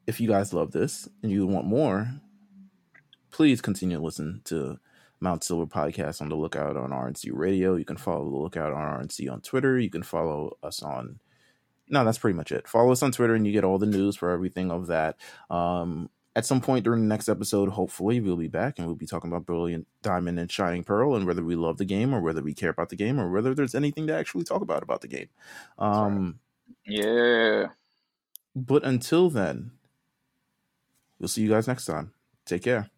if you guys love this and you want more, please continue to listen to Mount Silver Podcast on the Lookout on RNC Radio. You can follow the Lookout on RNC on Twitter. You can follow us on. No, that's pretty much it. Follow us on Twitter and you get all the news for everything of that. Um, at some point during the next episode, hopefully, we'll be back and we'll be talking about Brilliant Diamond and Shining Pearl and whether we love the game or whether we care about the game or whether there's anything to actually talk about about the game. Um, Yeah. but until then, we'll see you guys next time. Take care.